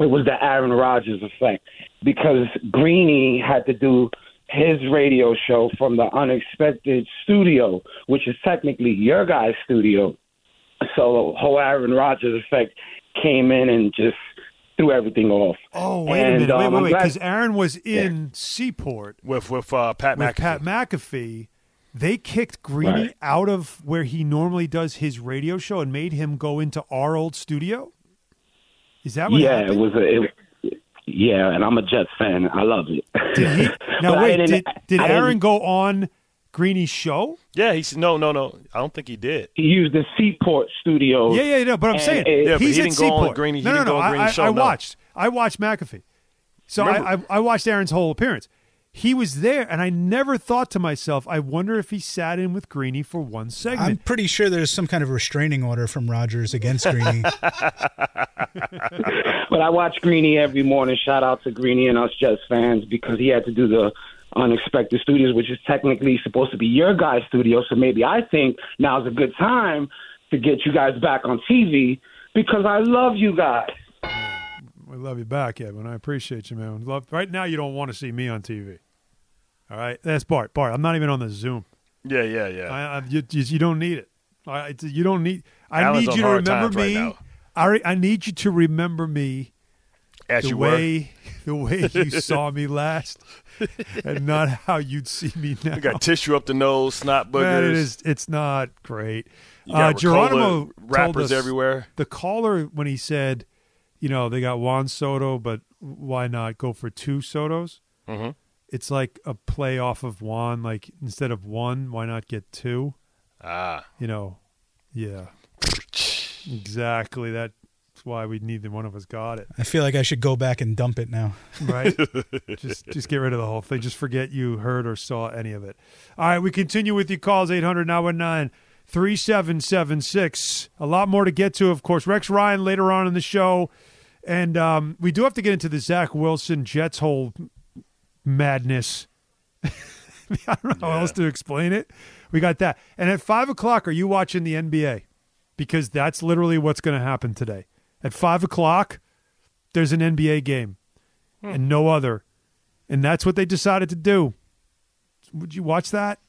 [SPEAKER 12] It was the Aaron Rodgers effect because Greeny had to do his radio show from the unexpected studio, which is technically your guys' studio. So the whole Aaron Rodgers effect came in and just threw everything off.
[SPEAKER 2] Oh, wait
[SPEAKER 12] And,
[SPEAKER 2] a minute. Wait,
[SPEAKER 12] um,
[SPEAKER 2] wait, wait. Because Aaron was in Seaport
[SPEAKER 3] with with uh, Pat
[SPEAKER 2] with
[SPEAKER 3] McAfee.
[SPEAKER 2] Pat McAfee. They kicked Greeny
[SPEAKER 12] Right.
[SPEAKER 2] out of where he normally does his radio show and made him go into our old studio. Is that what
[SPEAKER 12] yeah,
[SPEAKER 2] happened?
[SPEAKER 12] it was a. It, yeah, and I'm a Jets fan. I love it.
[SPEAKER 2] Did he? Now
[SPEAKER 12] But I
[SPEAKER 2] wait.
[SPEAKER 12] didn't-
[SPEAKER 2] Did, did
[SPEAKER 12] I didn't-
[SPEAKER 2] Aaron go on Greeny's show?
[SPEAKER 3] Yeah, he's no, no, no. I don't think he did.
[SPEAKER 12] He used the Seaport studio.
[SPEAKER 2] Yeah, yeah, no. But I'm
[SPEAKER 12] And
[SPEAKER 2] saying
[SPEAKER 12] it-
[SPEAKER 3] Yeah, but
[SPEAKER 2] he's
[SPEAKER 3] he
[SPEAKER 2] at
[SPEAKER 3] didn't go on
[SPEAKER 2] Seaport.
[SPEAKER 3] Greeny- he
[SPEAKER 2] no, no,
[SPEAKER 3] didn't
[SPEAKER 2] no.
[SPEAKER 3] go on
[SPEAKER 2] I,
[SPEAKER 3] Greeny's
[SPEAKER 2] I,
[SPEAKER 3] show,
[SPEAKER 2] I
[SPEAKER 3] no.
[SPEAKER 2] watched. I watched McAfee. So I, I, I watched Aaron's whole appearance. He was there, and I never thought to myself, I wonder if he sat in with Greeny for one segment.
[SPEAKER 9] I'm pretty sure there's some kind of restraining order from Rodgers against Greeny.
[SPEAKER 12] But I watch Greeny every morning. Shout out to Greeny and us Jets fans because he had to do the unexpected studios, which is technically supposed to be your guys' studio. So maybe I think now's a good time to get you guys back on TV because I love you guys.
[SPEAKER 2] We love you back, Edwin. I appreciate you, man. Love. Right now, you don't want to see me on TV. All right, that's Bart. Bart, I'm not even on the Zoom.
[SPEAKER 3] Yeah, yeah, yeah.
[SPEAKER 2] I, I, you, you you don't need it. I, you don't need. I
[SPEAKER 3] Alan's
[SPEAKER 2] need you to remember
[SPEAKER 3] times right
[SPEAKER 2] me. I, I need you to remember me
[SPEAKER 3] As
[SPEAKER 2] the
[SPEAKER 3] you were.
[SPEAKER 2] the way you saw me last, and not how you'd see me now.
[SPEAKER 3] You got tissue up the nose, snot boogers.
[SPEAKER 2] Man, it is. It's not great.
[SPEAKER 3] You got
[SPEAKER 2] uh, Geronimo
[SPEAKER 3] Ricola
[SPEAKER 2] told
[SPEAKER 3] wrappers
[SPEAKER 2] us-
[SPEAKER 3] everywhere.
[SPEAKER 2] The caller when he said, you know, they got Juan Soto, but why not go for two Sotos?
[SPEAKER 3] Mm-hmm.
[SPEAKER 2] It's like a play off of Juan. Like instead of one, why not get two?
[SPEAKER 3] Ah,
[SPEAKER 2] You know, yeah, exactly. That's why we neither one of us got it.
[SPEAKER 9] I feel like I should go back and dump it now.
[SPEAKER 2] right? just just get rid of the whole thing. Just forget you heard or saw any of it. All right, we continue with your calls 800 919 3776. A lot more to get to, of course. Rex Ryan later on in the show. And um, we do have to get into the Zach Wilson Jets whole madness. I don't know how else to explain it. We got that. And at 5 o'clock, are you watching the NBA? Because that's literally what's going to happen today. At 5 o'clock, there's an NBA game hmm. and no other. And that's what they decided to do. Would you watch that?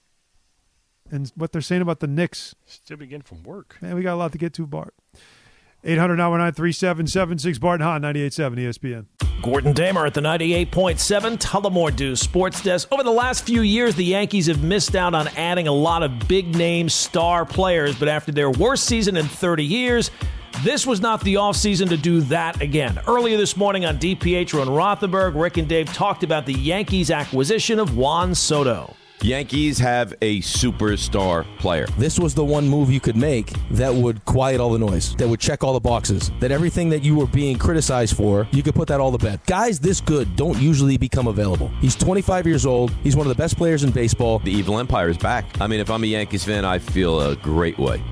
[SPEAKER 2] And what they're saying about the Knicks.
[SPEAKER 3] still be getting from work.
[SPEAKER 2] Man, we got a lot to get to, Bart. 800 919 3776 Bart and Hahn, 98.7 ESPN.
[SPEAKER 6] Gordon Damer at the 98.7 Tullamore Dew Sports Desk. Over the last few years, the Yankees have missed out on adding a lot of big name star players, but after their worst season in 30 years, this was not the offseason to do that again. Earlier this morning on DPH and Rothenberg, Rick and Dave talked about the Yankees' acquisition of Juan Soto.
[SPEAKER 13] Yankees have a superstar player.
[SPEAKER 14] This was the one move you could make that would quiet all the noise, that would check all the boxes, that everything that you were being criticized for, you could put that all to bed. Guys this good don't usually become available. He's 25 years old. He's one of the best players in baseball.
[SPEAKER 13] The evil empire is back. I mean, if I'm a Yankees fan, I feel a great way.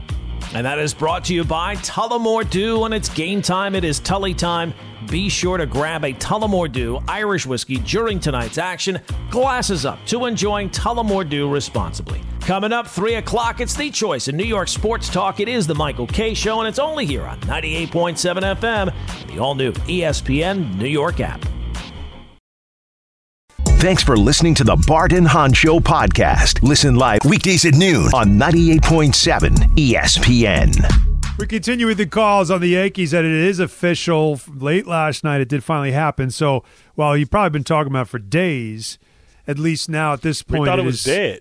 [SPEAKER 6] And that is brought to you by Tullamore Dew. When it's game time, it is Tully time. Be sure to grab a Tullamore Dew Irish whiskey during tonight's action. Glasses up to enjoying Tullamore Dew responsibly. Coming up, 3 o'clock, it's the choice in New York Sports Talk. It is the Michael Kay Show, and it's only here on 98.7 FM, the all new ESPN New York app.
[SPEAKER 1] Thanks for listening to the Bart and Hahn Show podcast. Listen live weekdays at noon on 98.7 ESPN.
[SPEAKER 2] We continue with the calls on the Yankees, and it is official. Late last night, it did finally happen. So, while you've probably been talking about it for days, at least now at this point,
[SPEAKER 3] we thought it,
[SPEAKER 2] it
[SPEAKER 3] was
[SPEAKER 2] is-
[SPEAKER 3] dead.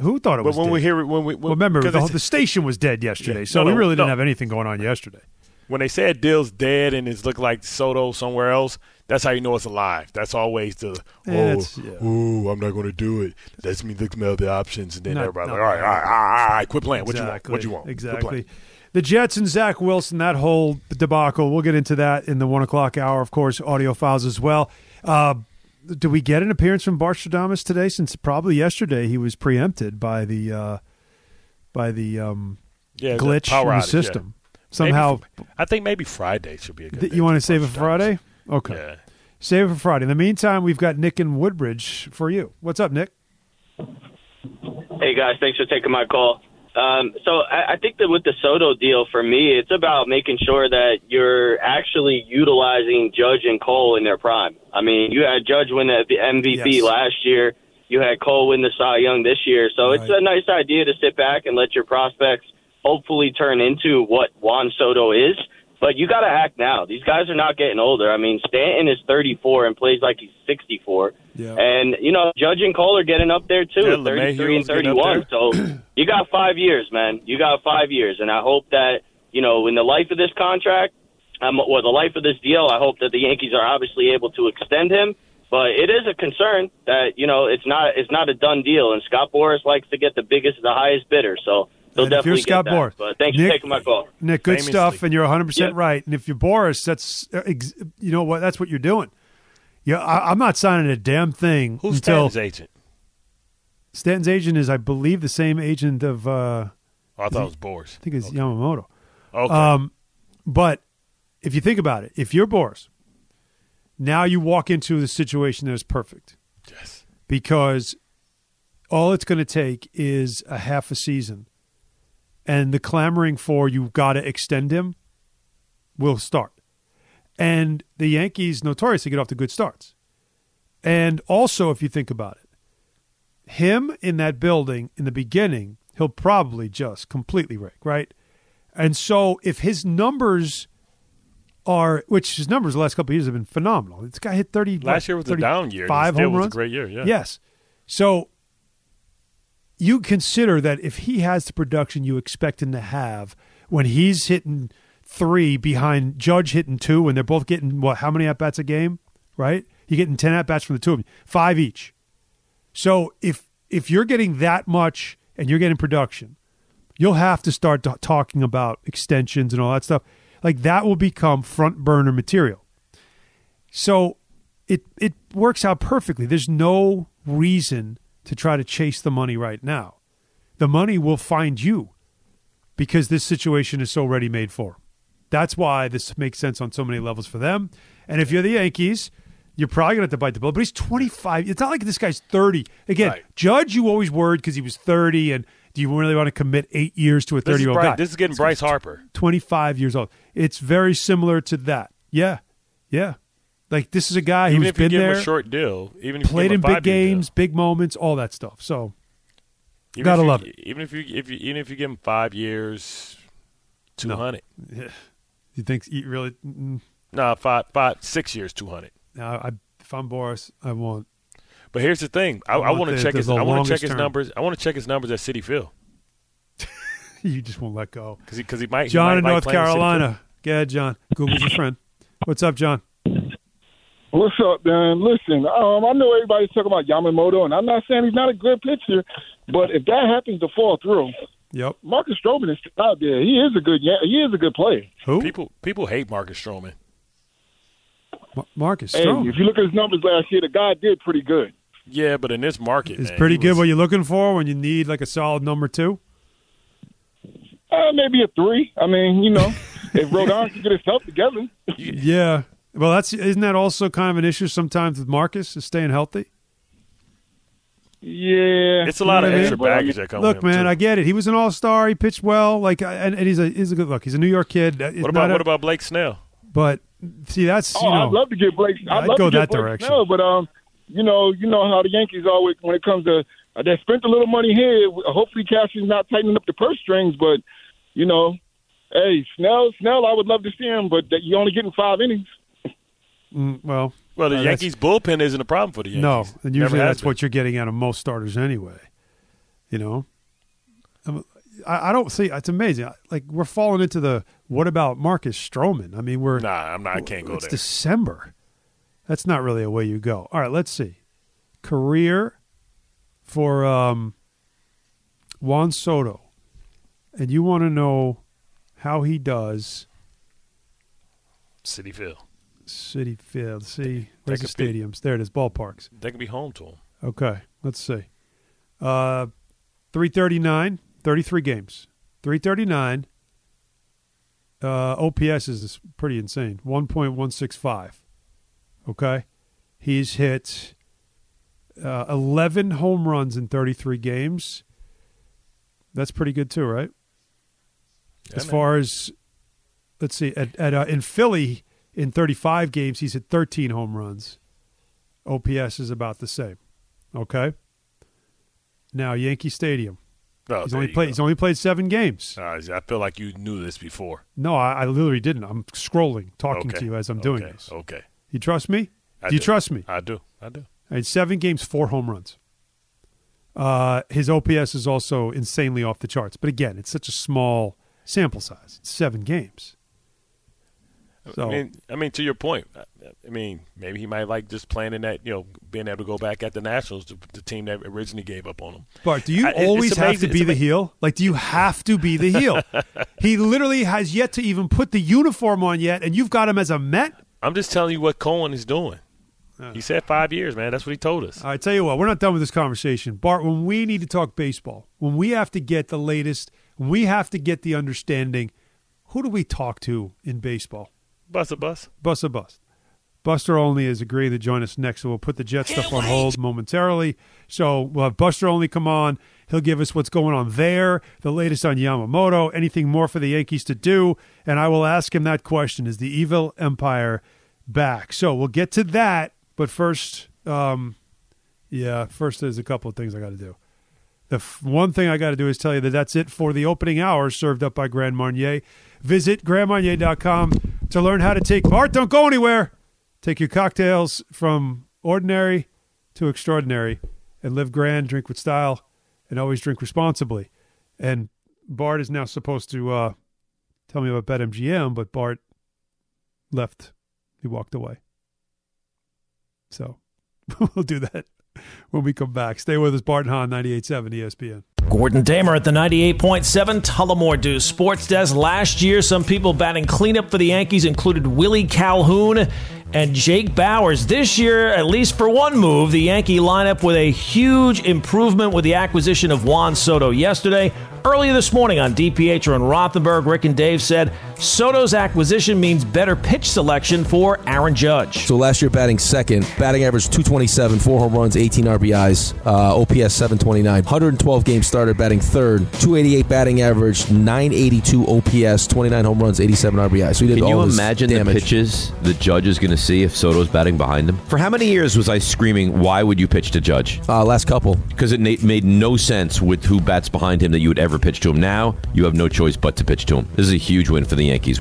[SPEAKER 2] Who thought it
[SPEAKER 3] But
[SPEAKER 2] was
[SPEAKER 3] when
[SPEAKER 2] dead?
[SPEAKER 3] we hear it, when we when,
[SPEAKER 2] well, remember, the,
[SPEAKER 3] they
[SPEAKER 2] whole-
[SPEAKER 3] said-
[SPEAKER 2] the station was dead yesterday,
[SPEAKER 3] Yeah.
[SPEAKER 2] so
[SPEAKER 3] No,
[SPEAKER 2] we
[SPEAKER 3] no,
[SPEAKER 2] really didn't
[SPEAKER 3] no.
[SPEAKER 2] have anything going on yesterday.
[SPEAKER 3] when they said Dill's dead and it's looked like Soto somewhere else, that's how you know it's alive. That's always the oh,
[SPEAKER 2] yeah.
[SPEAKER 3] ooh, I'm not going to do it. Let's me look at the options, and then
[SPEAKER 2] Not-
[SPEAKER 3] everybody like, all right, all right, all right, all right, quit playing. What
[SPEAKER 2] Exactly.
[SPEAKER 3] you want? What you want?
[SPEAKER 2] Exactly. The Jets and Zach Wilson, that whole debacle. We'll get into that in the one o'clock hour, of course, audio files as well. Uh, do we get an appearance from Barstradamus today? Since probably yesterday he was preempted by the uh, by the um,
[SPEAKER 3] Yeah, the
[SPEAKER 2] glitch
[SPEAKER 3] power
[SPEAKER 2] in the
[SPEAKER 3] outage,
[SPEAKER 2] system.
[SPEAKER 3] Maybe
[SPEAKER 2] Somehow,
[SPEAKER 3] fr- I think maybe Friday should be a good.
[SPEAKER 2] th-
[SPEAKER 3] day
[SPEAKER 2] you want to save it for Friday? Okay,
[SPEAKER 3] Yeah.
[SPEAKER 2] save it for Friday. In the meantime, we've got Nick and Woodbridge for you. What's up, Nick?
[SPEAKER 15] Hey guys, thanks for taking my call. Um, so I, I think that with the Soto deal, for me, it's about making sure that you're actually utilizing Judge and Cole in their prime. I mean, you had Judge win the MVP
[SPEAKER 16] Yes.
[SPEAKER 15] last year. You had Cole win the Cy Young this year. So it's a nice idea to sit back and let your prospects hopefully turn into what Juan Soto is. But you got to act now. These guys are not getting older. I mean, Stanton is 34 and plays like he's 64.
[SPEAKER 2] Yeah.
[SPEAKER 15] And, you know, Judge and Cole are getting up there too,
[SPEAKER 3] yeah,
[SPEAKER 15] 33 and
[SPEAKER 3] LeMahieu's getting up
[SPEAKER 15] 31. So you got five years, man. You got five years. And I hope that, you know, in the life of this contract, um, or the life of this deal, I hope that the Yankees are obviously able to extend him. But it is a concern that, you know, it's not it's not a done deal. And Scott Boras likes to get the biggest, the highest bidder. So he'll
[SPEAKER 2] And if you're Scott
[SPEAKER 15] get that.
[SPEAKER 2] Boras-
[SPEAKER 15] But thanks
[SPEAKER 2] Nick-
[SPEAKER 15] for taking my call.
[SPEAKER 2] Nick, good
[SPEAKER 15] Famously.
[SPEAKER 2] stuff, and you're 100 percent right. And if you're Boras, that's uh, you know what that's what you're doing. Yeah, I, I'm not signing a damn thing
[SPEAKER 3] Who's
[SPEAKER 2] until
[SPEAKER 3] Stanton's agent?
[SPEAKER 2] Stanton's agent is, I believe, the same agent of. Uh,
[SPEAKER 3] Oh, I thought it was Boras.
[SPEAKER 2] I think it's Yamamoto.
[SPEAKER 3] Okay.
[SPEAKER 2] Um, but if you think about it, if you're Boras, now you walk into the situation that is perfect.
[SPEAKER 3] Yes.
[SPEAKER 2] Because all it's going to take is a half a season, and the clamoring for you've got to extend him will start. And the Yankees notoriously get off to good starts. And also, if you think about it, him in that building in the beginning, he'll probably just completely wreck, right? And so if his numbers are, which his numbers the last couple of years have been phenomenal. This guy hit 30.
[SPEAKER 3] Last year was a down year,
[SPEAKER 2] Five home
[SPEAKER 3] was a
[SPEAKER 2] runs.
[SPEAKER 3] great year, yeah.
[SPEAKER 2] Yes. So you consider that if he has the production you expect him to have when he's hitting three behind Judge hitting two, and they're both getting what? How many at bats a game? Right? You're getting ten at bats from the two of them, five each. So if if you're getting that much and you're getting production, you'll have to start t- talking about extensions and all that stuff. Like that will become front burner material. So it it works out perfectly. There's no reason to try to chase the money right now. The money will find you because this situation is so ready made for. That's why this makes sense on so many levels for them. And if you're the Yankees, you're probably going to have to bite the bullet. But he's 25. It's not like this guy's 30. Again,
[SPEAKER 3] Right.
[SPEAKER 2] Judge, you always worried because he was 30. And do you really want to commit eight years to a 30 year old guy?
[SPEAKER 3] this is getting Bryce Harper.
[SPEAKER 2] 25 years old. It's very similar to that. Yeah. Yeah. Like this is a guy
[SPEAKER 3] Even
[SPEAKER 2] who's
[SPEAKER 3] if you
[SPEAKER 2] been
[SPEAKER 3] give
[SPEAKER 2] there,
[SPEAKER 3] him a short deal, even if you
[SPEAKER 2] played
[SPEAKER 3] give
[SPEAKER 2] in big
[SPEAKER 3] five-year deal.
[SPEAKER 2] games, big moments, all that stuff. So
[SPEAKER 3] Even
[SPEAKER 2] gotta
[SPEAKER 3] you-
[SPEAKER 2] love it.
[SPEAKER 3] Even if you if you even if you give him five years, two hundred.
[SPEAKER 2] Yeah. You think you really? Mm,
[SPEAKER 3] Nah, five, five, six years, two hundred.
[SPEAKER 2] no, I, if I'm Boras, I want.
[SPEAKER 3] But here's the thing: I,
[SPEAKER 2] I want
[SPEAKER 3] to check his. I want to check his
[SPEAKER 2] term.
[SPEAKER 3] numbers. I want to check his numbers at Citi Field
[SPEAKER 2] You just won't let go.
[SPEAKER 3] because he because he might. he
[SPEAKER 2] John
[SPEAKER 3] might
[SPEAKER 2] in North
[SPEAKER 3] playing at Citi Field.
[SPEAKER 2] Carolina. Go ahead, John. Google's your friend. What's up, John?
[SPEAKER 16] What's up, man? Listen, um, I know everybody's talking about Yamamoto, and I'm not saying he's not a good pitcher, but if that happens to fall through,
[SPEAKER 2] Yep.
[SPEAKER 16] Marcus Stroman is out there. He is a good, he is a good player.
[SPEAKER 2] Who?
[SPEAKER 3] People people hate Marcus Stroman.
[SPEAKER 2] Ma- Marcus
[SPEAKER 16] Hey, if you look at his numbers last year, the guy did pretty good.
[SPEAKER 3] Yeah, but in this market,
[SPEAKER 2] It's
[SPEAKER 3] man,
[SPEAKER 2] pretty good.
[SPEAKER 3] was-
[SPEAKER 2] What you're looking for when you need like a solid number two.
[SPEAKER 16] Uh, maybe a three. I mean, you know, if Rodon can get himself together.
[SPEAKER 2] Yeah. Well, that's isn't that also kind of an issue sometimes with Marcus is staying healthy.
[SPEAKER 16] Yeah,
[SPEAKER 3] It's a lot of
[SPEAKER 2] You know what I
[SPEAKER 3] extra
[SPEAKER 2] mean?
[SPEAKER 3] baggage that comes.
[SPEAKER 2] Look,
[SPEAKER 3] with him,
[SPEAKER 2] man,
[SPEAKER 3] too.
[SPEAKER 2] I get it. He was an all star. He pitched well. Like, and, and he's a he's a good look. He's a New York kid. It's
[SPEAKER 3] What about
[SPEAKER 2] not a-
[SPEAKER 3] what about Blake Snell?
[SPEAKER 2] But see, that's
[SPEAKER 16] Oh,
[SPEAKER 2] you know.
[SPEAKER 16] I'd love to get Blake. I'd
[SPEAKER 2] I'd
[SPEAKER 16] love
[SPEAKER 2] go
[SPEAKER 16] to get
[SPEAKER 2] that
[SPEAKER 16] Blake
[SPEAKER 2] direction.
[SPEAKER 16] Snell, but um, you know, you know how the Yankees always when it comes to uh, they spent a little money here. Hopefully, Cashier's not tightening up the purse strings, but you know, hey, Snell, Snell, I would love to see him, but that you only getting five innings.
[SPEAKER 2] Mm, well,
[SPEAKER 3] Well, the
[SPEAKER 2] uh,
[SPEAKER 3] Yankees bullpen isn't a problem for the Yankees.
[SPEAKER 2] No, and usually that's
[SPEAKER 3] been.
[SPEAKER 2] what you're getting out of most starters anyway. You know, I, I don't see. It's amazing. Like we're falling into the what about Marcus Stroman? I mean, we're
[SPEAKER 3] Nah, I'm not. I can't go there.
[SPEAKER 2] it's
[SPEAKER 3] there.
[SPEAKER 2] December. That's not really a way you go. All right, let's see. Career for um, Juan Soto, and you want to know how he does
[SPEAKER 3] Citi Field.
[SPEAKER 2] Citi Field. See, where's the
[SPEAKER 3] be-
[SPEAKER 2] stadiums? There it is. Ballparks.
[SPEAKER 3] They can be home to him.
[SPEAKER 2] Okay, let's see. Uh, 339, 33 games. 339. Uh, OPS is pretty insane. 1.165. Okay. He's hit uh, 11 home runs in 33 games. That's pretty good, too, right? as
[SPEAKER 3] man.
[SPEAKER 2] far as, let's see, at, at uh, in Philly, in 35 games, he's hit 13 home runs. OPS is about the same. Okay. Now Yankee Stadium.
[SPEAKER 3] Oh,
[SPEAKER 2] he's only played.
[SPEAKER 3] go.
[SPEAKER 2] He's only played seven games.
[SPEAKER 3] Uh, I feel like you knew this before.
[SPEAKER 2] No, I, I literally didn't. I'm scrolling, talking
[SPEAKER 3] Okay.
[SPEAKER 2] to you as I'm doing
[SPEAKER 3] Okay.
[SPEAKER 2] this.
[SPEAKER 3] Okay.
[SPEAKER 2] You trust me?
[SPEAKER 3] I
[SPEAKER 2] do you
[SPEAKER 3] do.
[SPEAKER 2] trust me?
[SPEAKER 3] I do. I do.
[SPEAKER 2] And seven games, four home runs. Uh, his OPS is also insanely off the charts. But again, it's such a small sample size. It's seven games. So
[SPEAKER 3] I mean, I mean, to your point, I, mean, maybe he might like just playing in that, you know, being able to go back at the Nationals, the, the team that originally gave up on him.
[SPEAKER 2] Bart, do you
[SPEAKER 3] I-
[SPEAKER 2] always have to be
[SPEAKER 3] It's
[SPEAKER 2] the heel? Like, do you have to be the heel? he literally has yet to even put the uniform on yet, and you've got him as a Met.
[SPEAKER 3] I'm just telling you what Cohen is doing.
[SPEAKER 2] Uh.
[SPEAKER 3] He said five years, man. That's what he told us.
[SPEAKER 2] I tell you what, we're not done with this conversation, Bart. When we need to talk baseball, when we have to get the latest, we have to get the understanding, who do we talk to in baseball?
[SPEAKER 3] Bust a bus.
[SPEAKER 2] Bust a bust. Buster Olney is agreeing to join us next, so we'll put the Jet stuff on hold momentarily. So we'll have Buster Olney come on. He'll give us what's going on there, the latest on Yamamoto, anything more for the Yankees to do, and I will ask him that question: Is the evil empire back? So we'll get to that, but first, um, yeah, first there's a couple of things I got to do. The f- one thing I got to do is tell you that that's it for the opening hour served up by Grand Marnier. Visit grandmarnier.com to learn how to take Bart. Don't go anywhere. Take your cocktails from ordinary to extraordinary and live grand, drink with style, and always drink responsibly. And Bart is now supposed to uh, tell me about BetMGM, but Bart left. He walked away. So we'll do that when we come back. Stay with us, Bart and Hahn, 98.7 ESPN.
[SPEAKER 6] Gordon Damer at the 98.7 Tullamore Dew Sports Desk. Last year, some people batting cleanup for the Yankees included Willie Calhoun and Jake Bauers. This year, at least for one move, the Yankee lineup with a huge improvement with the acquisition of Juan Soto yesterday. Earlier this morning on DPH and Rothenberg, Rick and Dave said Soto's acquisition means better pitch selection for Aaron Judge.
[SPEAKER 14] So last year batting second, batting average 227, four home runs, 18 RBIs, uh, OPS 729, 112 games started batting third, 288 batting average, 982 OPS, 29 home runs, 87 RBIs. So he did
[SPEAKER 13] Can you
[SPEAKER 14] all this
[SPEAKER 13] imagine
[SPEAKER 14] damage.
[SPEAKER 13] the pitches the judge is going to see if Soto's batting behind him? For how many years was I screaming, why would you pitch to Judge?
[SPEAKER 14] Uh, last couple.
[SPEAKER 13] Because it na- made no sense with who bats behind him that you would ever pitch to him. Now, you have no choice but to pitch to him. This is a huge win for the Yankees.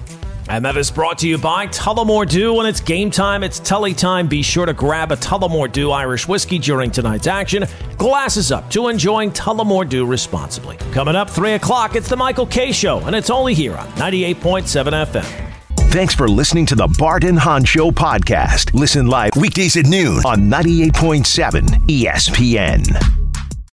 [SPEAKER 6] And that is brought to you by Tullamore Dew. When it's game time, it's Tully time. Be sure to grab a Tullamore Dew Irish whiskey during tonight's action. Glasses up to enjoying Tullamore Dew responsibly. Coming up 3 o'clock, it's the Michael Kay Show, and it's only here on 98.7 FM.
[SPEAKER 1] Thanks for listening to the Bart and Hahn Show podcast. Listen live weekdays at noon on 98.7 ESPN.